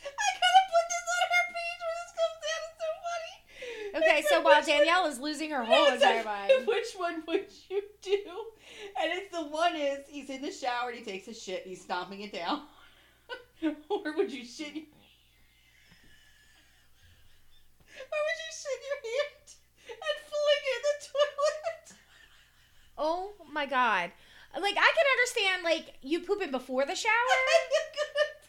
I gotta put this on our page where this comes down. It's so funny. Okay, It so said, while "Which one- Danielle is losing her whole it entire says, mind. Which one would you do? And it's the one is he's in the shower and he takes a shit and he's stomping it down. or would you shit your Or would you shit your hand and fling it in the toilet? Oh my god. Like, I can understand, like, you pooping before the shower.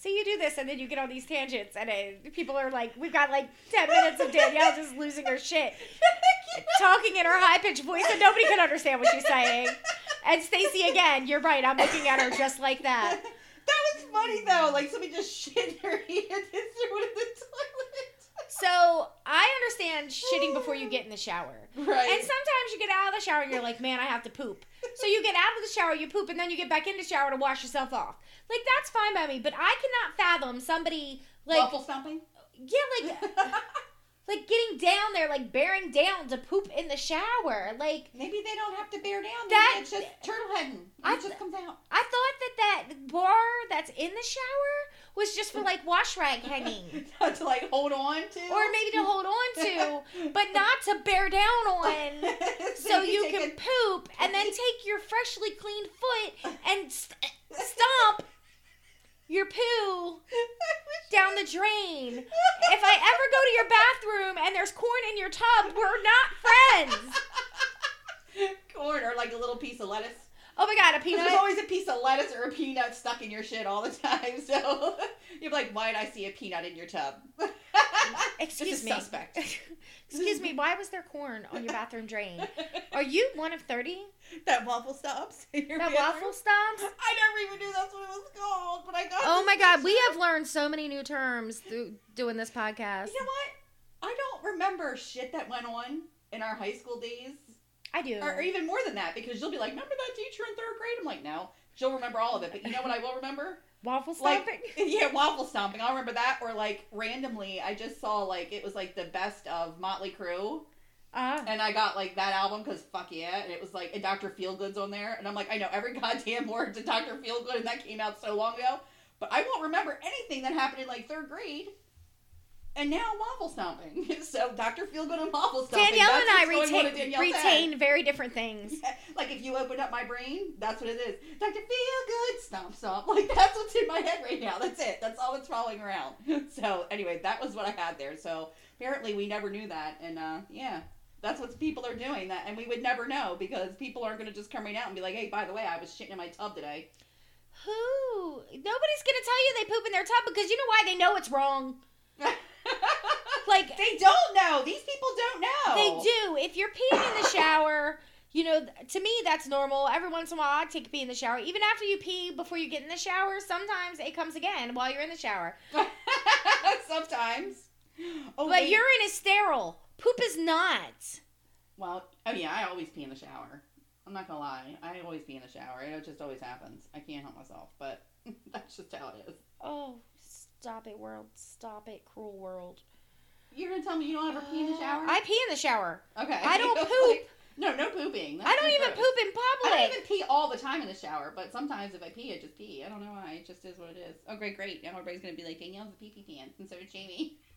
So you do this, and then you get on these tangents, and it, people are like, "We've got like ten minutes of Danielle just losing her shit, talking in her high pitched voice, and nobody can understand what she's saying." And Stacy, again, you're right. I'm looking at her just like that. That was funny though. Like somebody just shit her hand and threw it in the toilet. So I understand shitting before you get in the shower. Right. And sometimes you get out of the shower and you're like, man, I have to poop. So you get out of the shower, you poop, and then you get back in the shower to wash yourself off. Like that's fine by me, but I cannot fathom somebody like Waffle stomping? yeah, like like getting down there, like bearing down to poop in the shower. Like Maybe they don't have to bear down. Maybe That- it's just turtle heading. I- It just comes out. I thought that that bar that's in the shower was just for like wash rag hanging. to like hold on to. Or maybe to hold on to, but not to bear down on. so you take can a- poop and then take your freshly cleaned foot and st- stomp your poo down the drain. If I ever go to your bathroom and there's corn in your tub, we're not friends. corn or like a little piece of lettuce. Oh my god, a peanut. there's always a piece of lettuce or a peanut stuck in your shit all the time. So you're like, why did I see a peanut in your tub? Excuse me. suspect. excuse me. Why was there corn on your bathroom drain? Are you one of thirty? that waffle stops. That bathroom? waffle stops? I never even knew that's what it was called, but I got. Oh my god, we have learned so many new terms through doing this podcast. You know what? I don't remember shit that went on in our high school days, I do. or, or even more than that, because you'll be like, "Remember that teacher in third grade?" I'm like, "No." She'll remember all of it, but you know what I will remember? Waffle Like, stomping? yeah, waffle stomping. I'll remember that. Or like randomly, I just saw like it was like the best of Motley Crue, Ah. and I got like that album because fuck yeah, and it was like and Dr. Feelgood's on there, and I'm like, I know every goddamn word to Dr. Feelgood, and that came out so long ago, but I won't remember anything that happened in like third grade. And now waffle stomping. So Dr. Feelgood and waffle stomping. Danielle and I going retain, retain very different things. like if you open up my brain, that's what it is. Dr. Feelgood, stomp stomp. Like that's what's in my head right now. That's it. That's all that's following around. So anyway, that was what I had there. So apparently we never knew that, and uh, yeah, that's what people are doing. That, and we would never know because people aren't going to just come right out and be like, hey, by the way, I was shitting in my tub today. Who? Nobody's gonna tell you they poop in their tub because you know why? They know it's wrong. Like they don't know. These people don't know. they do. If you're peeing in the shower, you know, to me that's normal. Every once in a while I take a pee in the shower. Even after you pee before you get in the shower, sometimes it comes again while you're in the shower. Sometimes. Oh, But wait. urine is sterile. Poop is not. Well, oh yeah, I always pee in the shower. I'm not gonna lie. I always pee in the shower. It just always happens. I can't help myself, but that's just how it is. Oh, stop it, world. Stop it, cruel world. You're gonna tell me you don't ever pee in the uh, shower? I pee in the shower. okay. I don't poop. no, no pooping. That's I don't so even gross. poop in I public. don't even pee all the time in the shower, but sometimes if I pee, I just pee. I don't know why. It just is what it is. Oh, great, great. Now everybody's gonna be like, Danielle's a pee pee pants, and so is Jamie.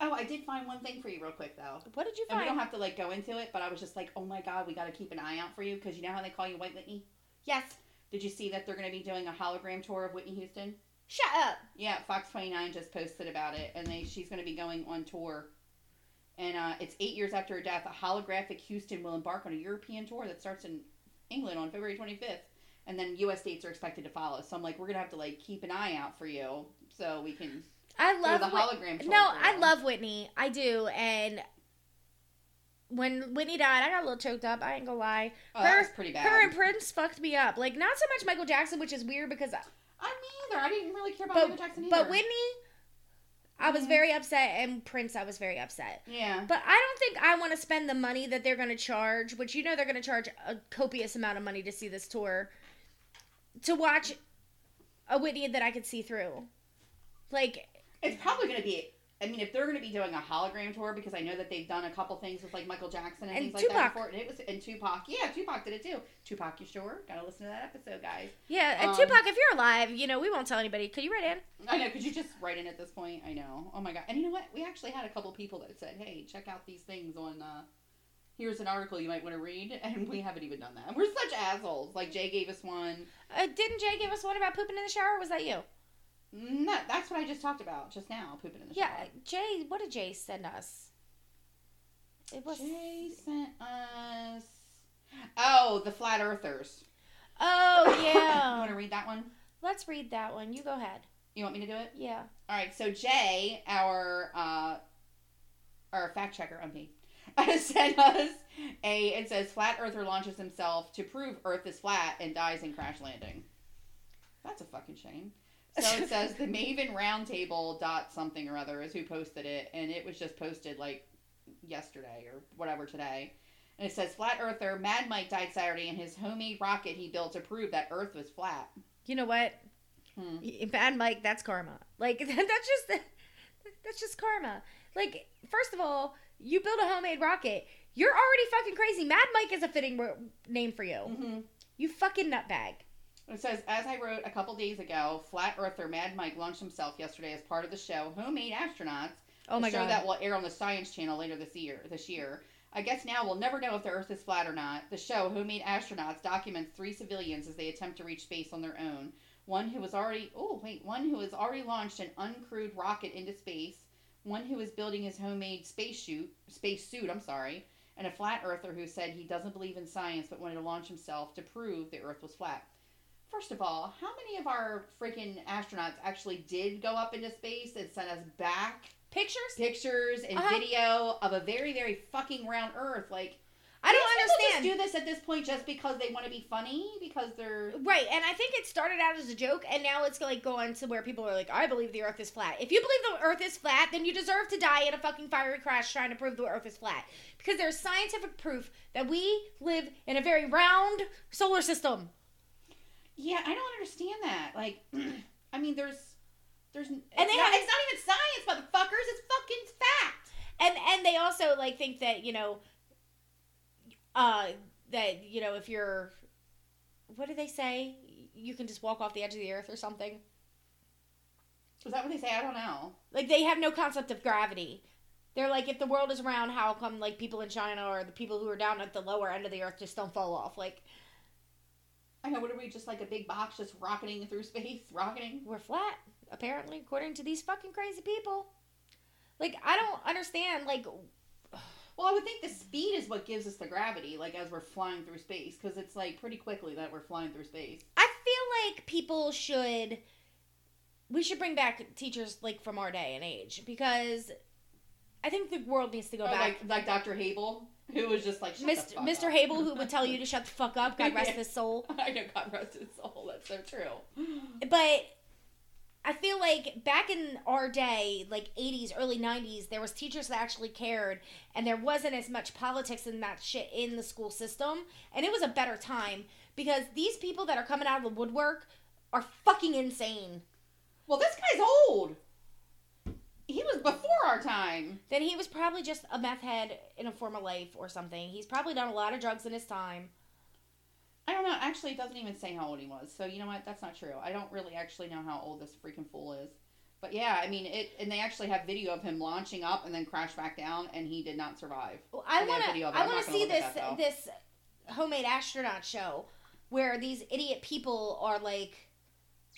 oh, I did find one thing for you real quick though. What did you And we don't have to like go into it, but I was just like, oh my god, we got to keep an eye out for you because you know how they call you White Whitney. yes. Did you see that they're going to be doing a hologram tour of Whitney Houston? Shut up. Yeah, Fox 29 just posted about it, and they she's going to be going on tour. And uh, it's eight years after her death. A holographic Houston will embark on a European tour that starts in England on February 25th, and then U.S. dates are expected to follow. So I'm like, we're gonna have to like keep an eye out for you so we can I love the hologram. No, I love Whitney. I do. And when Whitney died, I got a little choked up. I ain't gonna lie. Oh, that her- was pretty bad. Her and Prince fucked me up. Like not so much Michael Jackson, which is weird because, I. I didn't really care about but Michael Jackson either. but Whitney, I was Mhm. very upset, and Prince, I was very upset. yeah. But I don't think I want to spend the money that they're going to charge, which you know they're going to charge a copious amount of money to see this tour, to watch a Whitney that I could see through. Like, It's probably going to be. I mean, if they're going to be doing a hologram tour, because I know that they've done a couple things with like Michael Jackson and, And things like that before. And it was and Tupac, yeah, Tupac did it too. Tupac, you sure? Gotta listen to that episode, guys. yeah, and Um, Tupac, if you're alive, you know we won't tell anybody. Could you write in? I know. Could you just write in at this point? I know. Oh my god. And you know what? We actually had a couple people that said, "Hey, check out these things on." uh Here's an article you might want to read, and we haven't even done that. We're such assholes. Like Jay gave us one. Uh, didn't Jay give us one about pooping in the shower? Or was that you? No, that's what I just talked about just now. Pooping in the Yeah, shower. Jay. What did Jay send us? It was. Jay sent us. Oh, the flat earthers. Oh yeah. you want to read that one? Let's read that one. You go ahead. You want me to do it? Yeah. All right. So Jay, our uh, our fact checker on me, sent us a. It says flat earther launches himself to prove Earth is flat and dies in crash landing. That's a fucking shame. So it says the Maven Roundtable dot something or other is who posted it, and it was just posted like yesterday or whatever today. And it says flat earther Mad Mike died Saturday in his homemade rocket he built to prove that Earth was flat. You know what? Hmm. Bad Mike, that's karma. Like that's just that's just karma. Like first of all, you build a homemade rocket. You're already fucking crazy. Mad Mike is a fitting name for you. Mm-hmm. You fucking nutbag. It says, as I wrote a couple days ago, flat earther Mad Mike launched himself yesterday as part of the show Homemade Astronauts, Oh my a show god. that will air on the Science Channel later this year. This year, I guess now we'll never know if the Earth is flat or not. The show Homemade Astronauts documents three civilians as they attempt to reach space on their own. One who has already oh wait, one who has already launched an uncrewed rocket into space. One who is building his homemade space suit, space suit. I'm sorry, and a flat earther who said he doesn't believe in science but wanted to launch himself to prove the Earth was flat. First of all, how many of our freaking astronauts actually did go up into space and sent us back Pictures? pictures and Uh-huh. video of a very, very fucking round Earth? Like, I don't understand. Just do this at this point just because they want to be funny because they're Right, and I think it started out as a joke, and now it's like going to where people are like, "I believe the Earth is flat." If you believe the Earth is flat, then you deserve to die in a fucking fiery crash trying to prove the Earth is flat, because there's scientific proof that we live in a very round solar system. Yeah, I don't understand that. Like, I mean, there's, there's, and they it's, not, have- it's not even science, motherfuckers. It's fucking fact. And and they also like think that you know, uh, that you know if you're, what do they say? You can just walk off the edge of the Earth or something. Is that what they say? I don't know. Like they have no concept of gravity. They're like, if the world is round, how come like people in China or the people who are down at the lower end of the earth just don't fall off? Like I know. What are we just like a big box just rocketing through space, rocketing? we're flat, apparently, according to these fucking crazy people. Like I don't understand. Like Well, I would think the speed is what gives us the gravity, like as we're flying through space, because it's like pretty quickly that we're flying through space. I feel like people should. We should bring back teachers like from our day and age because I think the world needs to go Or back. like like Dr. Hable, who was just like Mr. Mr. Hable, who would tell you to shut the fuck up, God rest Yeah. his soul. I know God rest his soul. That's so true. but I feel like back in our day, like 80s, early 90s, there was teachers that actually cared and there wasn't as much politics and that shit in the school system and it was a better time because these people that are coming out of the woodwork are fucking insane. Well, this guy's old. He was before our time. Then he was probably just a meth head in a former life or something. He's probably done a lot of drugs in his time. I don't know. Actually, it doesn't even say how old he was. So you know what? That's not true. I don't really actually know how old this freaking fool is. But yeah, I mean it, and they actually have video of him launching up and then crash back down, and he did not survive. Well, I And they have want to. video of it. I want to see this that, this homemade astronaut show where these idiot people are like.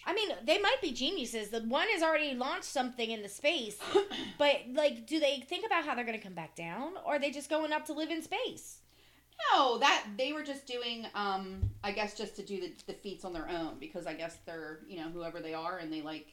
I mean, they might be geniuses. The one has already launched something into space, but like, do they think about how they're going to come back down, or are they just going up to live in space? No, that they were just doing, um, I guess, just to do the, the feats on their own because I guess they're, you know, whoever they are, and they like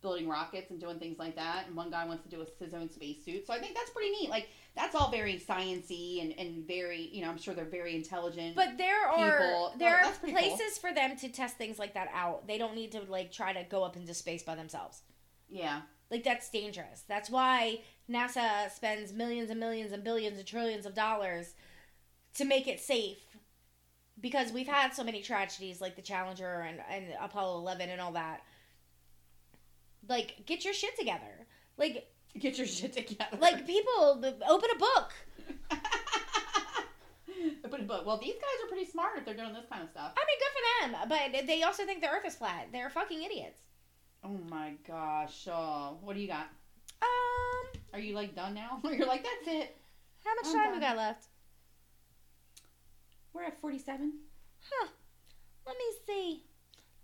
building rockets and doing things like that. And one guy wants to do a, his own spacesuit, so I think that's pretty neat. Like that's all very sciency and and very, you know, I'm sure they're very intelligent. But there are People- oh, there oh, are pretty cool. places for them to test things like that out. They don't need to like try to go up into space by themselves. yeah, Like that's dangerous. That's why NASA spends millions and millions and billions and trillions of dollars to make it safe. Because we've had so many tragedies like the Challenger and, and Apollo 11 and all that. Like get your shit together. Like get your shit together. like people open a book. but, but well, these guys are pretty smart if they're doing this kind of stuff. I mean good for them, but they also think the earth is flat. They're fucking idiots. Oh my gosh! Oh, what do you got? Um Are you like done now? You're like that's it. how much I'm time we got left? We're at forty-seven. Huh. Let me see.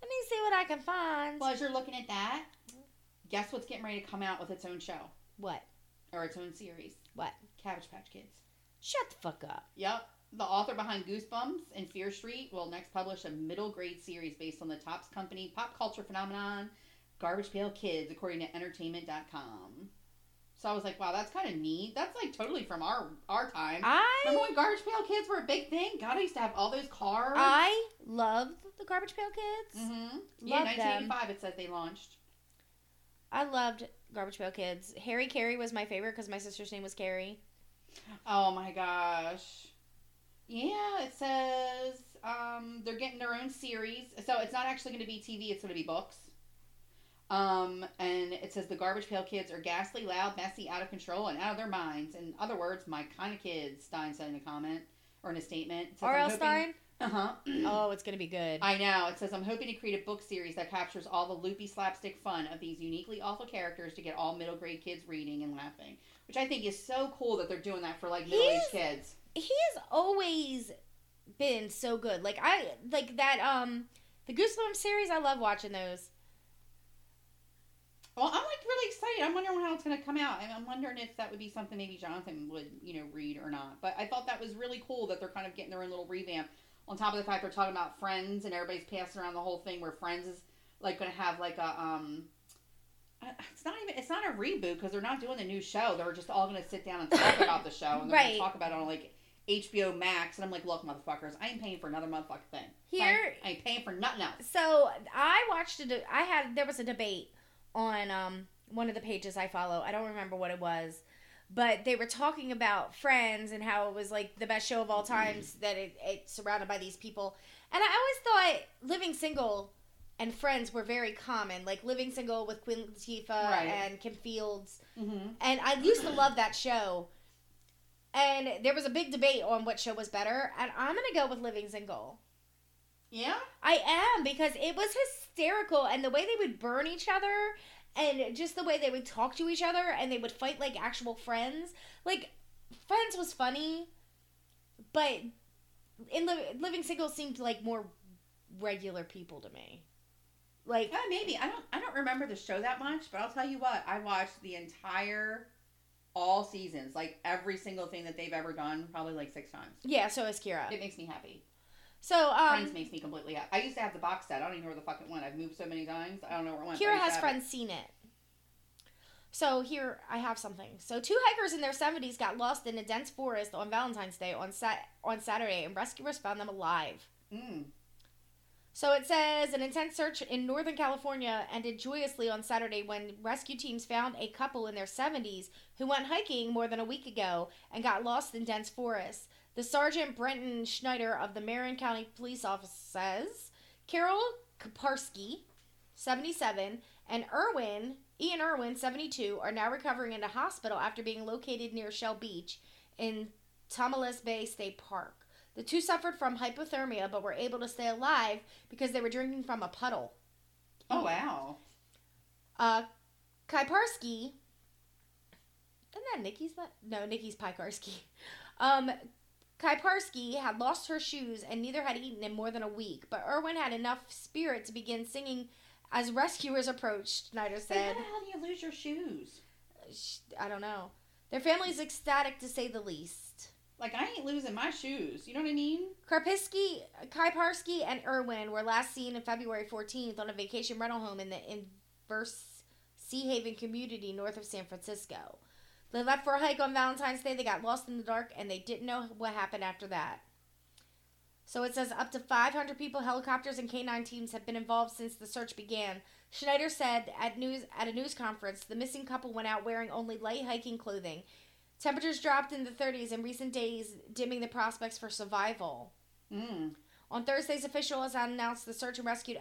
Let me see what I can find. Well, as you're looking at that, guess what's getting ready to come out with its own show What? or its own series? What? Cabbage Patch Kids. Shut the fuck up. Yep. The author behind Goosebumps and Fear Street will next publish a middle grade series based on the Topps Company pop culture phenomenon Garbage Pail Kids, according to entertainment.com. So I was like, wow, that's kind of neat. That's like totally from our our time. I remember when Garbage Pail Kids were a big thing? God, I used to have all those cars. I love the Garbage Pail Kids. Mm-hmm. Yeah, Love them. 1985 it says they launched. I loved Garbage Pail Kids. Hairy Carrie was my favorite because my sister's name was Carrie. Oh my gosh. Yeah, it says um, they're getting their own series. So it's not actually going to be TV, it's going to be books. Um, and it says the Garbage Pail Kids are ghastly, loud, messy, out of control, and out of their minds. In other words, my kind of kids, Stine said in a comment or in a statement. R.L. Stine. Uh huh. Oh, it's gonna be good. I know. It says I'm hoping to create a book series that captures all the loopy slapstick fun of these uniquely awful characters to get all middle grade kids reading and laughing. Which I think is so cool that they're doing that for like middle aged kids. He has always been so good. Like I like that. Um, the Goosebumps series. I love watching those. Well, I'm like really excited. I'm wondering how it's going to come out, and I'm wondering if that would be something maybe Jonathan would, you know, read or not. But I thought that was really cool that they're kind of getting their own little revamp. On top of the fact they're talking about Friends and everybody's passing around the whole thing where Friends is like going to have like a um. It's not even. It's not a reboot because they're not doing a new show. They're just all going to sit down and talk about the show and they're going to talk about it on like HBO Max. And I'm like, look, motherfuckers, I ain't paying for another motherfucking thing. Here- I ain't paying for nothing else. So I watched it. I had there was a debate on um one of the pages I follow. I don't remember what it was, but they were talking about Friends and how it was like the best show of all times. That it, it's surrounded by these people, and I always thought Living Single and Friends were very common. Like Living Single with Queen Latifah Right. and Kim Fields, Mm-hmm. and I used to love that show. And there was a big debate on what show was better, and I'm gonna go with Living Single. Yeah. I am because it was hysterical and the way they would burn each other and just the way they would talk to each other and they would fight like actual friends. Like Friends was funny, but in Li- Living Single seemed like more regular people to me. Like Yeah, maybe. I don't. I don't remember the show that much, but I'll tell you what. I watched the entire, all seasons, like every single thing that they've ever done, probably like six times. yeah, so is Kira. It makes me happy. So Friends um makes me completely happy. I used to have the box set. I don't even know where the fuck it went. I've moved so many times. I don't know where it went. Kira has friends seen it. So here I have something. So two hikers in their 70s got lost in a dense forest on Valentine's Day on sat- on Saturday and rescuers found them alive. Mm. So it says an intense search in Northern California ended joyously on Saturday when rescue teams found a couple in their 70s who went hiking more than a week ago and got lost in dense forests. The Sergeant Brenton Schneider of the Marin County Police Office says Carol Kiparsky, 77, and Irwin, Ian Irwin, 72, are now recovering in a hospital after being located near Shell Beach in Tomales Bay State Park. The two suffered from hypothermia but were able to stay alive because they were drinking from a puddle. Oh wow. Uh, Kiparsky. Isn't that Nikki's? No, Nikki's Pikarski. Um, Kiparsky had lost her shoes and neither had eaten in more than a week, but Irwin had enough spirit to begin singing as rescuers approached, Like, said. how the hell do you lose your shoes? I don't know. Their family's ecstatic to say the least. Like I ain't losing my shoes. You know what I mean? Karpiski, Kiparsky, and Irwin were last seen on February 14th on a vacation rental home in the Inverness Sea Haven community north of San Francisco. They left for a hike on Valentine's Day. They got lost in the dark and they didn't know what happened after that. So it says up to 500 people, helicopters, and K9 teams have been involved since the search began. Schneider said at news at a news conference, the missing couple went out wearing only light hiking clothing. Temperatures dropped in the 30s in recent days, dimming the prospects for survival. Mm. On Thursday's officials announced the search and rescue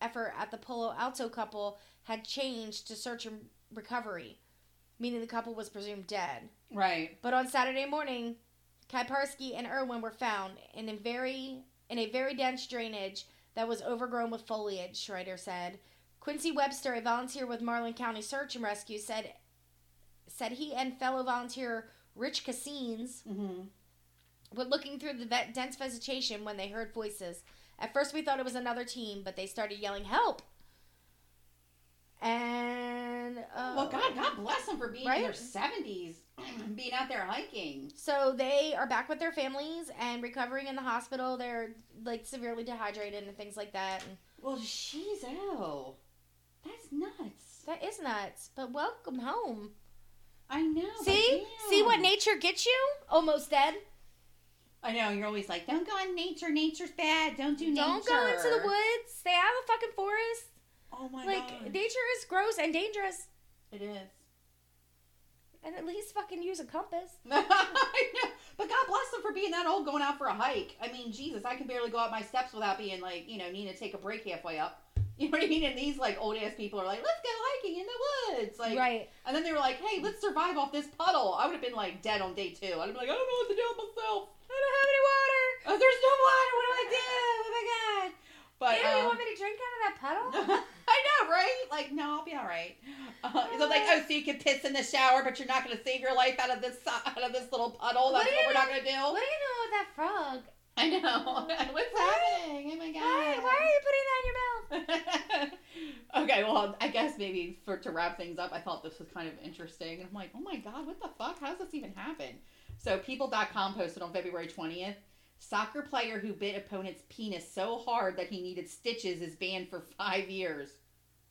effort at the Palo Alto couple had changed to search and recovery, meaning the couple was presumed dead. Right. But on Saturday morning, Kiparsky and Irwin were found in a very in a very dense drainage that was overgrown with foliage, Schrader said. Quincy Webster, a volunteer with Marin County Search and Rescue, said said he and fellow volunteer Rich Cassines Mm-hmm. were looking through the dense vegetation when they heard voices. At first, we thought it was another team, but they started yelling "Help!" And uh, well, God, God bless them for being in their seventies, being out there hiking. So they are back with their families and recovering in the hospital. They're like severely dehydrated and things like that. And Well, she's out. That's nuts. that is nuts. But welcome home. I know. see, see what nature gets you? Almost dead. I know. You're always like, don't go in nature. Nature's bad. Don't do nature. Don't go into the woods. Stay out of the fucking forest. Oh my like god. nature is gross and dangerous. it is. And at least fucking use a compass. I know. But God bless them for being that old going out for a hike. I mean, Jesus, I can barely go up my steps without being like, you know, needing to take a break halfway up. You know what I mean? And these like old ass people are like, let's go hiking in the woods. Like, right. and then they were like, hey, let's survive off this puddle. I would have been like dead on day two. I'd be like, I don't know what to do with myself. I don't have any water. Oh, there's no water. What do I do? Oh my god. But you um, want me to drink out of that puddle? I know, right? Like, no, I'll be all right. Uh, like, oh, so you can piss in the shower, but you're not going to save your life out of this out of this little puddle. That's do what we're not going to do. What do you know with that frog? I know. What's happening? Oh my god. Why, why are you putting that in your mouth? okay, well, I guess maybe for to wrap things up, I thought this was kind of interesting. And I'm like, oh my god, what the fuck? How does this even happen? So, people.com posted on February 20th Soccer player who bit opponent's penis so hard that he needed stitches is banned for five years.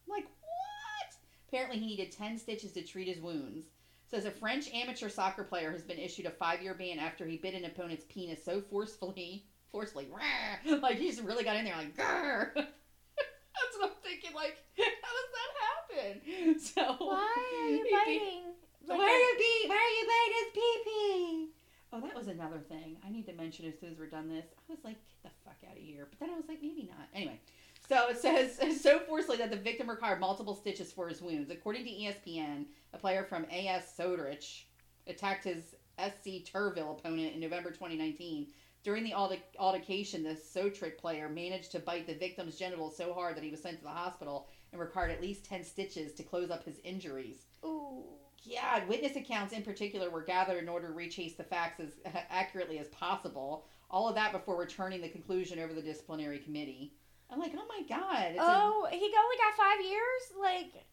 I'm like, what? Apparently, he needed 10 stitches to treat his wounds. Says a French amateur soccer player has been issued a five year ban after he bit an opponent's penis so forcefully, forcefully, rah, like he just really got in there, like, grr. That's what I'm thinking. Like, how does that happen? So Why are you biting? why Like are you be? Why are you biting his pee pee? Oh, that was another thing. I need to mention as soon as we're done this. I was like, get the fuck out of here. But then I was like, maybe not. Anyway, so it says so forcefully that the victim required multiple stitches for his wounds. According to ESPN, a player from AS Sodrich attacked his SC Turville opponent in November 2019. During the alter- altercation, the Sotrick player managed to bite the victim's genitals so hard that he was sent to the hospital and required at least 10 stitches to close up his injuries. Ooh. Yeah, witness accounts in particular were gathered in order to retrace the facts as accurately as possible. All of that before returning the conclusion over the disciplinary committee. I'm like, oh my god! It's, a, Oh, he only got five years. Like,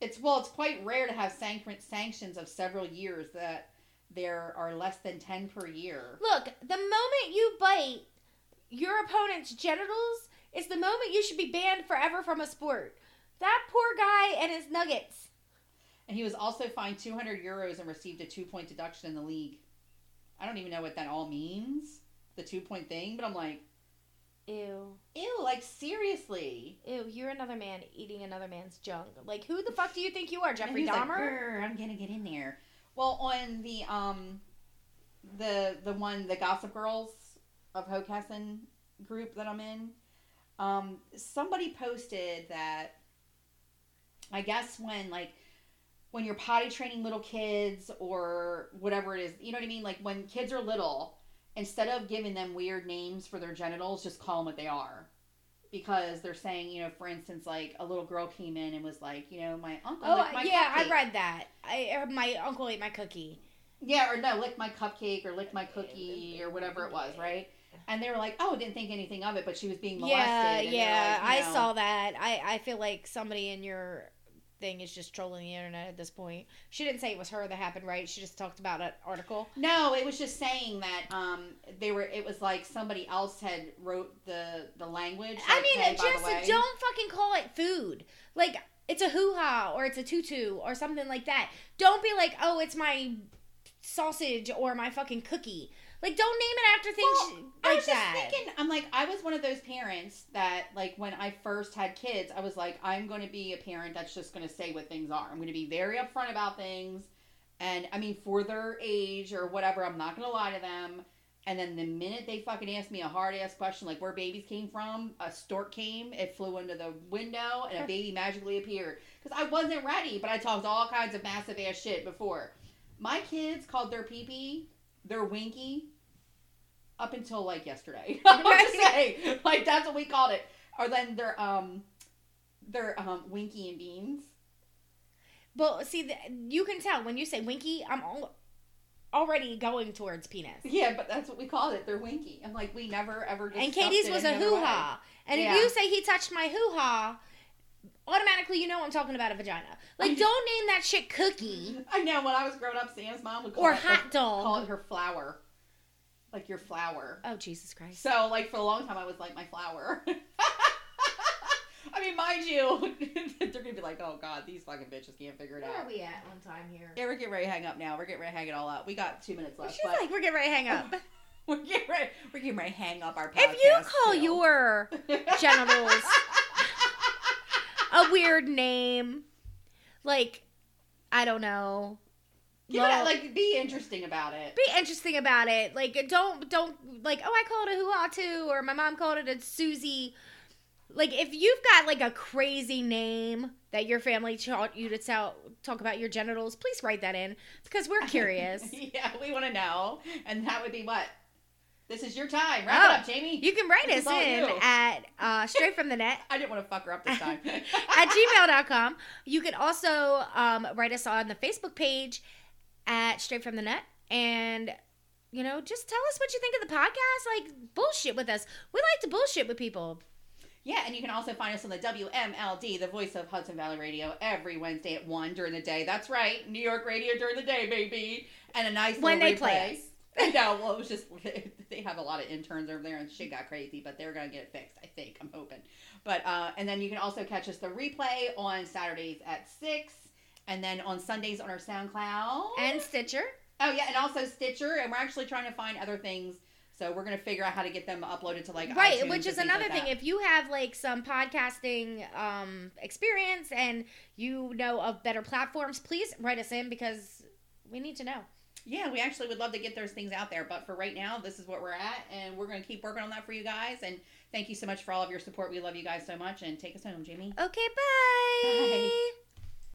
it's well, it's quite rare to have sanc- sanctions of several years that there are less than ten per year. look, the moment you bite your opponent's genitals is the moment you should be banned forever from a sport. That poor guy and his nuggets. And he was also fined 200 euros and received a two point deduction in the league. I don't even know what that all means, the two point thing, but I'm like, Ew. ew, like seriously. Ew, you're another man eating another man's junk. Like, who the fuck do you think you are, Jeffrey like, Dahmer? "Grr, I'm gonna get in there. Well, on the um, the the one the Gossip Girls of Hockessin group that I'm in, um, somebody posted that I guess when like when you're potty training little kids or whatever it is, you know what I mean? Like when kids are little, instead of giving them weird names for their genitals, just call them what they are. Because they're saying, you know, for instance, like a little girl came in and was like, you know, my uncle. Oh, licked my yeah, I read that. I uh, My uncle ate my cookie. Yeah, or no, lick my cupcake or lick my cookie or whatever it was, right? And they were like, oh, didn't think anything of it, but she was being molested. Yeah, and yeah, like, you I saw that. I, I feel like somebody in your thing is just trolling the internet at this point. She didn't say it was her that happened, right? She just talked about an article. No, it was just saying that um they were. It was like somebody else had wrote the the language. I mean, hey, just don't fucking call it food. Like it's a hoo ha or it's a tutu or something like that. Don't be like, oh, it's my sausage or my fucking cookie. Like, don't name it after things Well, like I was just thinking. I'm like, I was one of those parents that, like, when I first had kids, I was like, I'm going to be a parent that's just going to say what things are. I'm going to be very upfront about things. And I mean, for their age or whatever, I'm not going to lie to them. And then the minute they fucking ask me a hard ass question, like where babies came from, a stork came, it flew into the window, and a baby magically appeared. Because I wasn't ready, but I talked all kinds of massive ass shit before. My kids called their pee pee their winky up until like yesterday. I'm just saying, like that's what we called it. Or then their um, their um, winky and beans. But see, the, you can tell when you say winky, I'm al- already going towards penis. Yeah, but that's what we called it. They're winky. I'm like, we never ever. And Katie's was a hoo ha. And Yeah. if you say he touched my hoo ha, automatically you know I'm talking about a vagina. Like, don't name that shit cookie I know. When I was growing up, Sam's mom would call or it hot her, call dog. it her flower, like your flower. Oh Jesus Christ! So like for a long time, I was like my flower. I mean, mind you, they're gonna be like, "Oh God, these fucking bitches can't figure it Where out." Where are we at on time here? Yeah, we're getting ready to hang up now. We're getting ready to hang it all up. We got two minutes left. She's but like, we're getting ready to hang up. we're getting ready. We're getting ready to hang up our podcast. if you call too. your genitals a weird name, like I don't know, Give it, Well- like, be interesting about it. be interesting about it. Like don't don't like oh I called it a ha too, or my mom called it a Susie. Like if you've got like a crazy name that your family taught you to tell, talk about your genitals, please write that in because we're curious. yeah, we want to know, and that would be what. This is your time. Wrap Oh, it up, Jamie. You can write This us in you. at uh, straight from the net I didn't want to fuck her up this time. at gmail.com. You can also um, write us on the Facebook page at Straight From the Net. And, you know, just tell us what you think of the podcast. Like, bullshit with us. We like to bullshit with people. Yeah, and you can also find us on the WMLD, the voice of Hudson Valley Radio, every Wednesday at 1 during the day. That's right, New York radio during the day, baby. And a nice When little they play replay. us. no, well, it was just they have a lot of interns over there, and shit got crazy. But they're gonna get it fixed. I think. I'm hoping. But uh, and then you can also catch us the replay on Saturdays at six, and then on Sundays on our SoundCloud and Stitcher. Oh yeah, and also Stitcher, and we're actually trying to find other things. So we're gonna figure out how to get them uploaded to like right, which is another like thing. If you have like some podcasting um, experience and you know of better platforms, please write us in because we need to know. Yeah, we actually would love to get those things out there, but for right now, this is what we're at, and we're gonna keep working on that for you guys. And thank you so much for all of your support. We love you guys so much, and take us home, Jamie. Okay, bye. Bye.